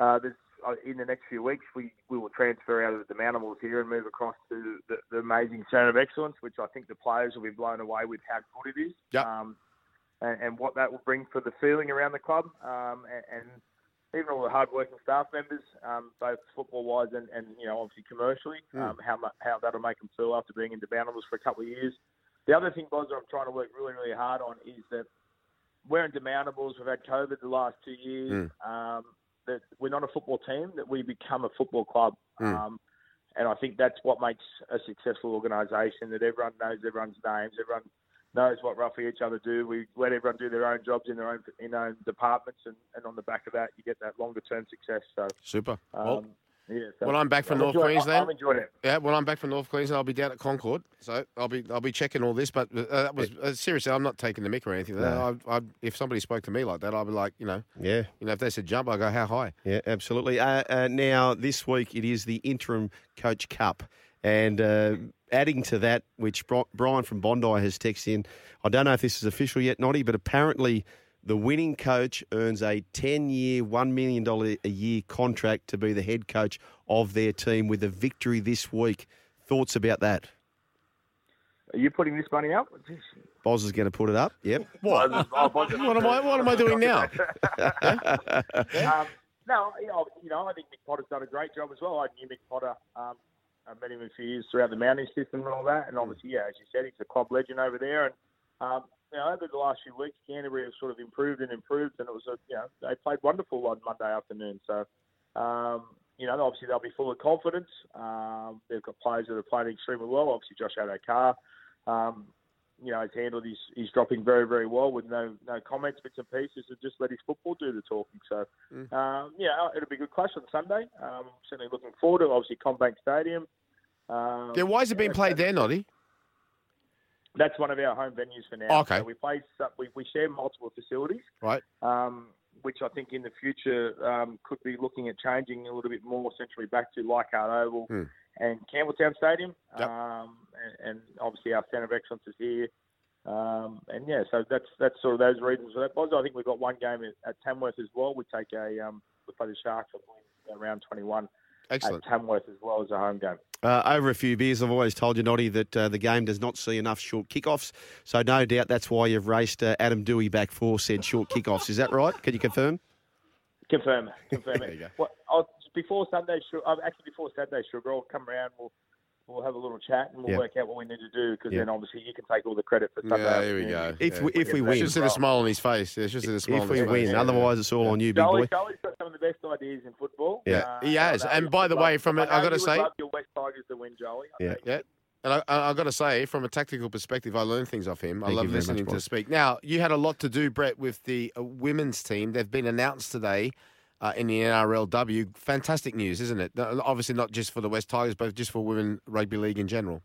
uh, there's, uh, in the next few weeks, we, we will transfer out of the Animals here and move across to the, the amazing centre of excellence, which I think the players will be blown away with how good it is. Yep. Um, and, and what that will bring for the feeling around the club, um, and, and even all the hard-working staff members, um, both football-wise and, and you know obviously commercially, Mm. um, how how that'll make them feel after being in the Demountables for a couple of years. The other thing, Boz, that I'm trying to work really really hard on is that we're in Demountables. We've had COVID the last two years. Um, that we're not a football team. That we become a football club. Mm. Um, and I think that's what makes a successful organisation. That everyone knows everyone's names. Everyone knows what roughly each other do. We let everyone do their own jobs in their own in their own departments, and, and on the back of that, you get that longer term success. So, Super. um, well, yeah. So when I'm back from I'm North enjoying- Queensland, I'm enjoying it. Yeah, when I'm back from North Queensland, I'll be down at Concord, so I'll be I'll be checking all this. But uh, that was uh, seriously, I'm not taking the mick or anything. No. I, I, if somebody spoke to me like that, I'd be like, you know, Yeah. you know, if they said jump, I go how high. Yeah, absolutely. Uh, uh, now, this week it is the interim coach cup. And uh, adding to that, which Brian from Bondi has texted in, I don't know if this is official yet, Noddy, but apparently the winning coach earns a 10 year, $1 million a year contract to be the head coach of their team with a victory this week. Thoughts about that? Are you putting this money up? Boz is going to put it up. Yep. <laughs> What? Oh, What am I- what am I doing now? <laughs> um, no, you know, you know, I think Mick Potter's done a great job as well. I knew Mick Potter. Um, I met him a few years throughout the mounting system and all that. And obviously, yeah, as you said, he's a club legend over there. And um, you know, over the last few weeks, Canterbury have sort of improved and improved, and it was a, you know, they played wonderful on Monday afternoon. So, um, you know, obviously they'll be full of confidence. Um, they've got players that are playing extremely well. Obviously, Josh Adokar, um, you know, has handled his, his dropping very, very well with no no comments, bits and pieces, and just let his football do the talking. So, Mm. um, yeah, it'll be a good clash on Sunday. Um, certainly looking forward to it. Obviously, CommBank Stadium. Um, Yeah, why is it being played there, Noddy? That's one of our home venues for now. Okay. So we play. We, we share multiple facilities Right. um, which I think in the future um, could be looking at changing a little bit more centrally back to Leichhardt Oval Hmm. and Campbelltown Stadium. Yep. Um, and, and obviously our centre of excellence is here. Um, and yeah, so that's that's sort of those reasons for that. Boz, I think we've got one game at, at Tamworth as well. We take a um, we play the Sharks believe, around 21 Excellent. at Tamworth as well as a home game. Uh, over a few beers, I've always told you, Noddy, that uh, the game does not see enough short kickoffs. So no doubt that's why you've raced uh, Adam Doueihi back for said short kickoffs. Is that right? Can you confirm? Confirm, confirm <laughs> There you go. Well, I'll, before Sunday, Su- uh, actually before Saturday, Sugar, I'll come around. We'll we'll have a little chat and we'll Yeah. work out what we need to do because Yeah. then obviously you can take all the credit for Sunday. Yeah, here we go. If Yeah. we- if we win. Should see the smile on his face. Yeah, should see the smile If we win, Yeah. otherwise it's all on you, big boy. Charlie's got some of the best ideas in football. Yeah, Uh, he has. And by the way, from I it, know I got to say, love your West Tigers to win, Charlie. I Yeah. Yeah. And I, I, I got to say, from a tactical perspective, I learned things off him. I love you very listening much, to speak. Now, you had a lot to do, Brett, with the uh, women's team. They've been announced today uh, in the NRLW. Fantastic news, isn't it? Obviously, not just for the West Tigers, but just for women rugby league in general.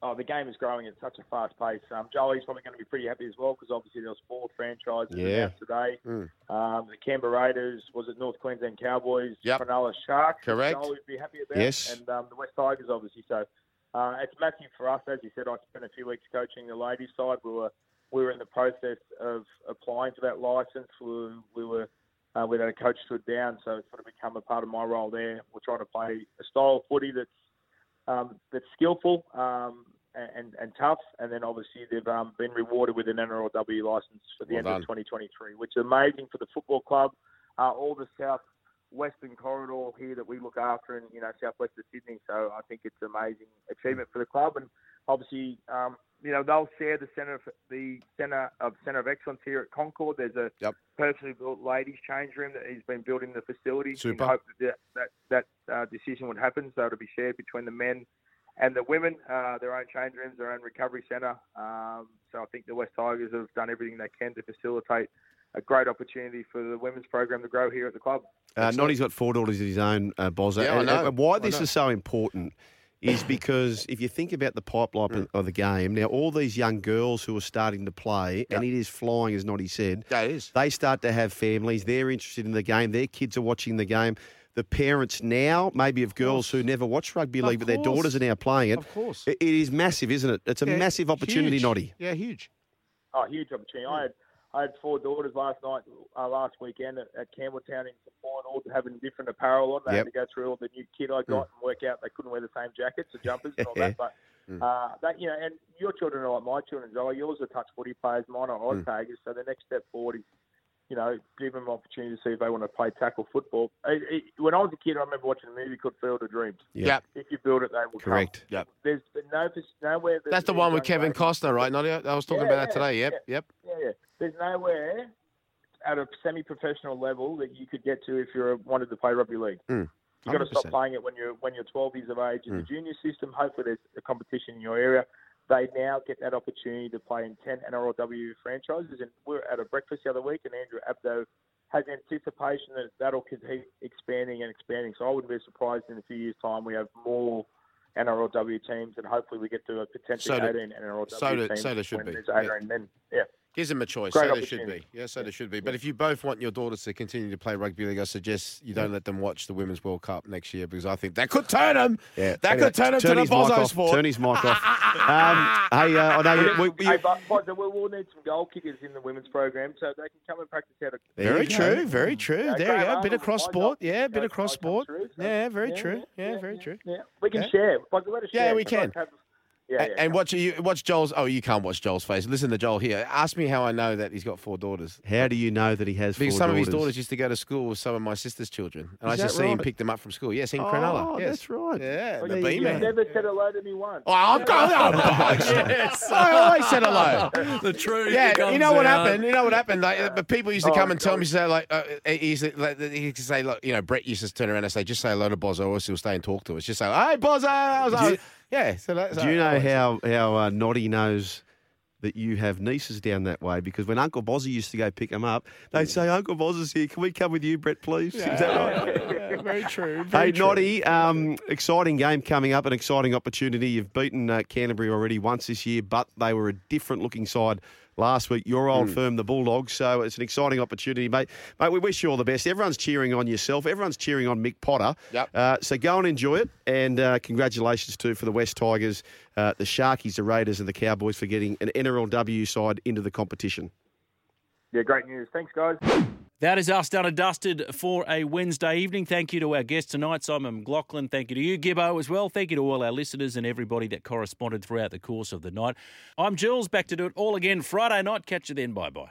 Oh, the game is growing at such a fast pace. Um, Jolie's probably going to be pretty happy as well because obviously there was four franchises Yeah. today. Mm. Um, the Canberra Raiders, was it North Queensland Cowboys, Yep. Cronulla Sharks, Correct. Jolie would be happy about, Yes. and um, the West Tigers obviously. So uh, it's massive for us. As you said, I spent a few weeks coaching the ladies side. We were we were in the process of applying for that license. We, we were uh, had a coach stood down, so it's sort of become a part of my role there. We're trying to play a style of footy that's um, that's skillful um, and, and tough, and then obviously they've um, been rewarded with an NRLW license for the Well end done. of 2023, which is amazing for the football club. Uh, all the south western corridor here that we look after in you know southwest of Sydney. So I think it's an amazing achievement for the club, and obviously um, you know they'll share the centre of the centre of centre of excellence here at Concord. There's a Yep. personally built ladies change room that he's been building in the facility. Super. In hope that that that, that uh, decision would happen, so it'll be shared between the men and the women. Uh, their own change rooms, their own recovery centre. Um, so I think the West Tigers have done everything they can to facilitate a great opportunity for the women's program to grow here at the club. Uh, Noddy's got four daughters of his own, uh, Bozza. Yeah, I know. and why I this know. is so important is because if you think about the pipeline Mm. of the game, now all these young girls who are starting to play, and it is flying, as Noddy said. Yeah, it is. They start to have families. They're interested in the game. Their kids are watching the game. The parents now, maybe of girls who never watched rugby league, but their daughters are now playing it. Of course. It- it is massive, isn't it? It's a Yeah, massive opportunity, huge. Noddy. Yeah, huge. Oh, huge opportunity. I had I had four daughters last night, uh, last weekend at, at Campbelltown in support, all having different apparel on. They Yep. had to go through all the new kit I got and work out they couldn't wear the same jackets or jumpers and all that. <laughs> But Mm. uh, that you know, and your children are like my children, Zoe. Yours are touch footy players, mine are Oz Mm. Tigers. So the next step forward is, you know, give them an opportunity to see if they want to play tackle football. It, it, when I was a kid, I remember watching a movie called Field of Dreams. Yep. If you build it, they will come. Correct. Yep. There's been no nowhere. that That's the one with Kevin ladies- Costner, right, Noddy? I was talking Yeah, about that today. Yep, yeah. yep. Yeah, yeah. There's nowhere at a semi-professional level that you could get to if you wanted to play rugby league. Mm. You've got to stop playing it when you're when you're 12 years of age in the Mm. junior system. Hopefully, there's a competition in your area. They now get that opportunity to play in 10 NRLW franchises. And we we're at a breakfast the other week, and Andrew Abdo has anticipation that that'll keep expanding and expanding. So I wouldn't be surprised in a few years' time we have more NRLW teams, and hopefully we get to a potentially So do- 18 NRLW so teams so there should be. there's Yeah. 18 men. Yeah. Gives them a choice. Great so there should be. Yeah, so there should be. But if you both want your daughters to continue to play rugby league, I suggest you don't let them watch the Women's World Cup next year because I think that could turn them. Yeah. That Anyway, could turn them to turn the his mic Bozo off. sport. Turn his mic off. <laughs> Um, hey, uh, I know you. We, we, hey, but, but we will need some goal kickers in the women's program so they can come and practice how to. Very you true, very true. Yeah, there you Graham go. Bit of cross sport. goal- Yeah, bit of cross sport. through, so- Yeah, very yeah, true. yeah, Yeah, very true. Yeah, we can share. But let us Yeah, share. we We'd can. To have- Yeah, and, yeah, and watch you watch Joel's. Oh, you can't watch Joel's face. Listen to Joel here. Ask me how I know that he's got four daughters. How do you know that he has Because four some of his daughters? daughters used to go to school with some of my sister's children, and I Is used to that see him pick them up from school. Yes, in Oh, Cronulla. Yes. that's right. Yeah, Well, the you, you man. never said hello to me once. Oh, I'm going. <laughs> Oh. Yes. <laughs> I always said hello. <laughs> The truth. Yeah, you know what out. happened? You know what happened? Like, but people used to Oh, come and tell me, say, like, uh, he used to, like, he used to say, look, you know, Brett used to turn around and say, just say hello to Bozo, or else he'll stay and talk to us. Just say, hey, Bozo. I was Do like, you- yeah. So that's, Do you know how how uh, Noddy knows that you have nieces down that way? Because when Uncle Bozzy used to go pick them up, they'd say, "Uncle Bozzy's here. Can we come with you, Brett, please?" Is that right? <laughs> Yeah, very true. Hey, very true. Noddy, um, exciting game coming up, an exciting opportunity. You've beaten uh, Canterbury already once this year, but they were a different looking side last week. Your old Hmm. firm, the Bulldogs, so it's an exciting opportunity, mate. Mate, we wish you all the best. Everyone's cheering on yourself. Everyone's cheering on Mick Potter. Yep. Uh, so go and enjoy it, and uh, congratulations too for the West Tigers, uh, the Sharkies, the Raiders, and the Cowboys for getting an NRLW side into the competition. Yeah, great news. Thanks, guys. That is us done and dusted for a Wednesday evening. Thank you to our guest tonight, Simon McLaughlin. Thank you to you, Gibbo, as well. Thank you to all our listeners and everybody that corresponded throughout the course of the night. I'm Jules, back to do it all again Friday night. Catch you then. Bye bye.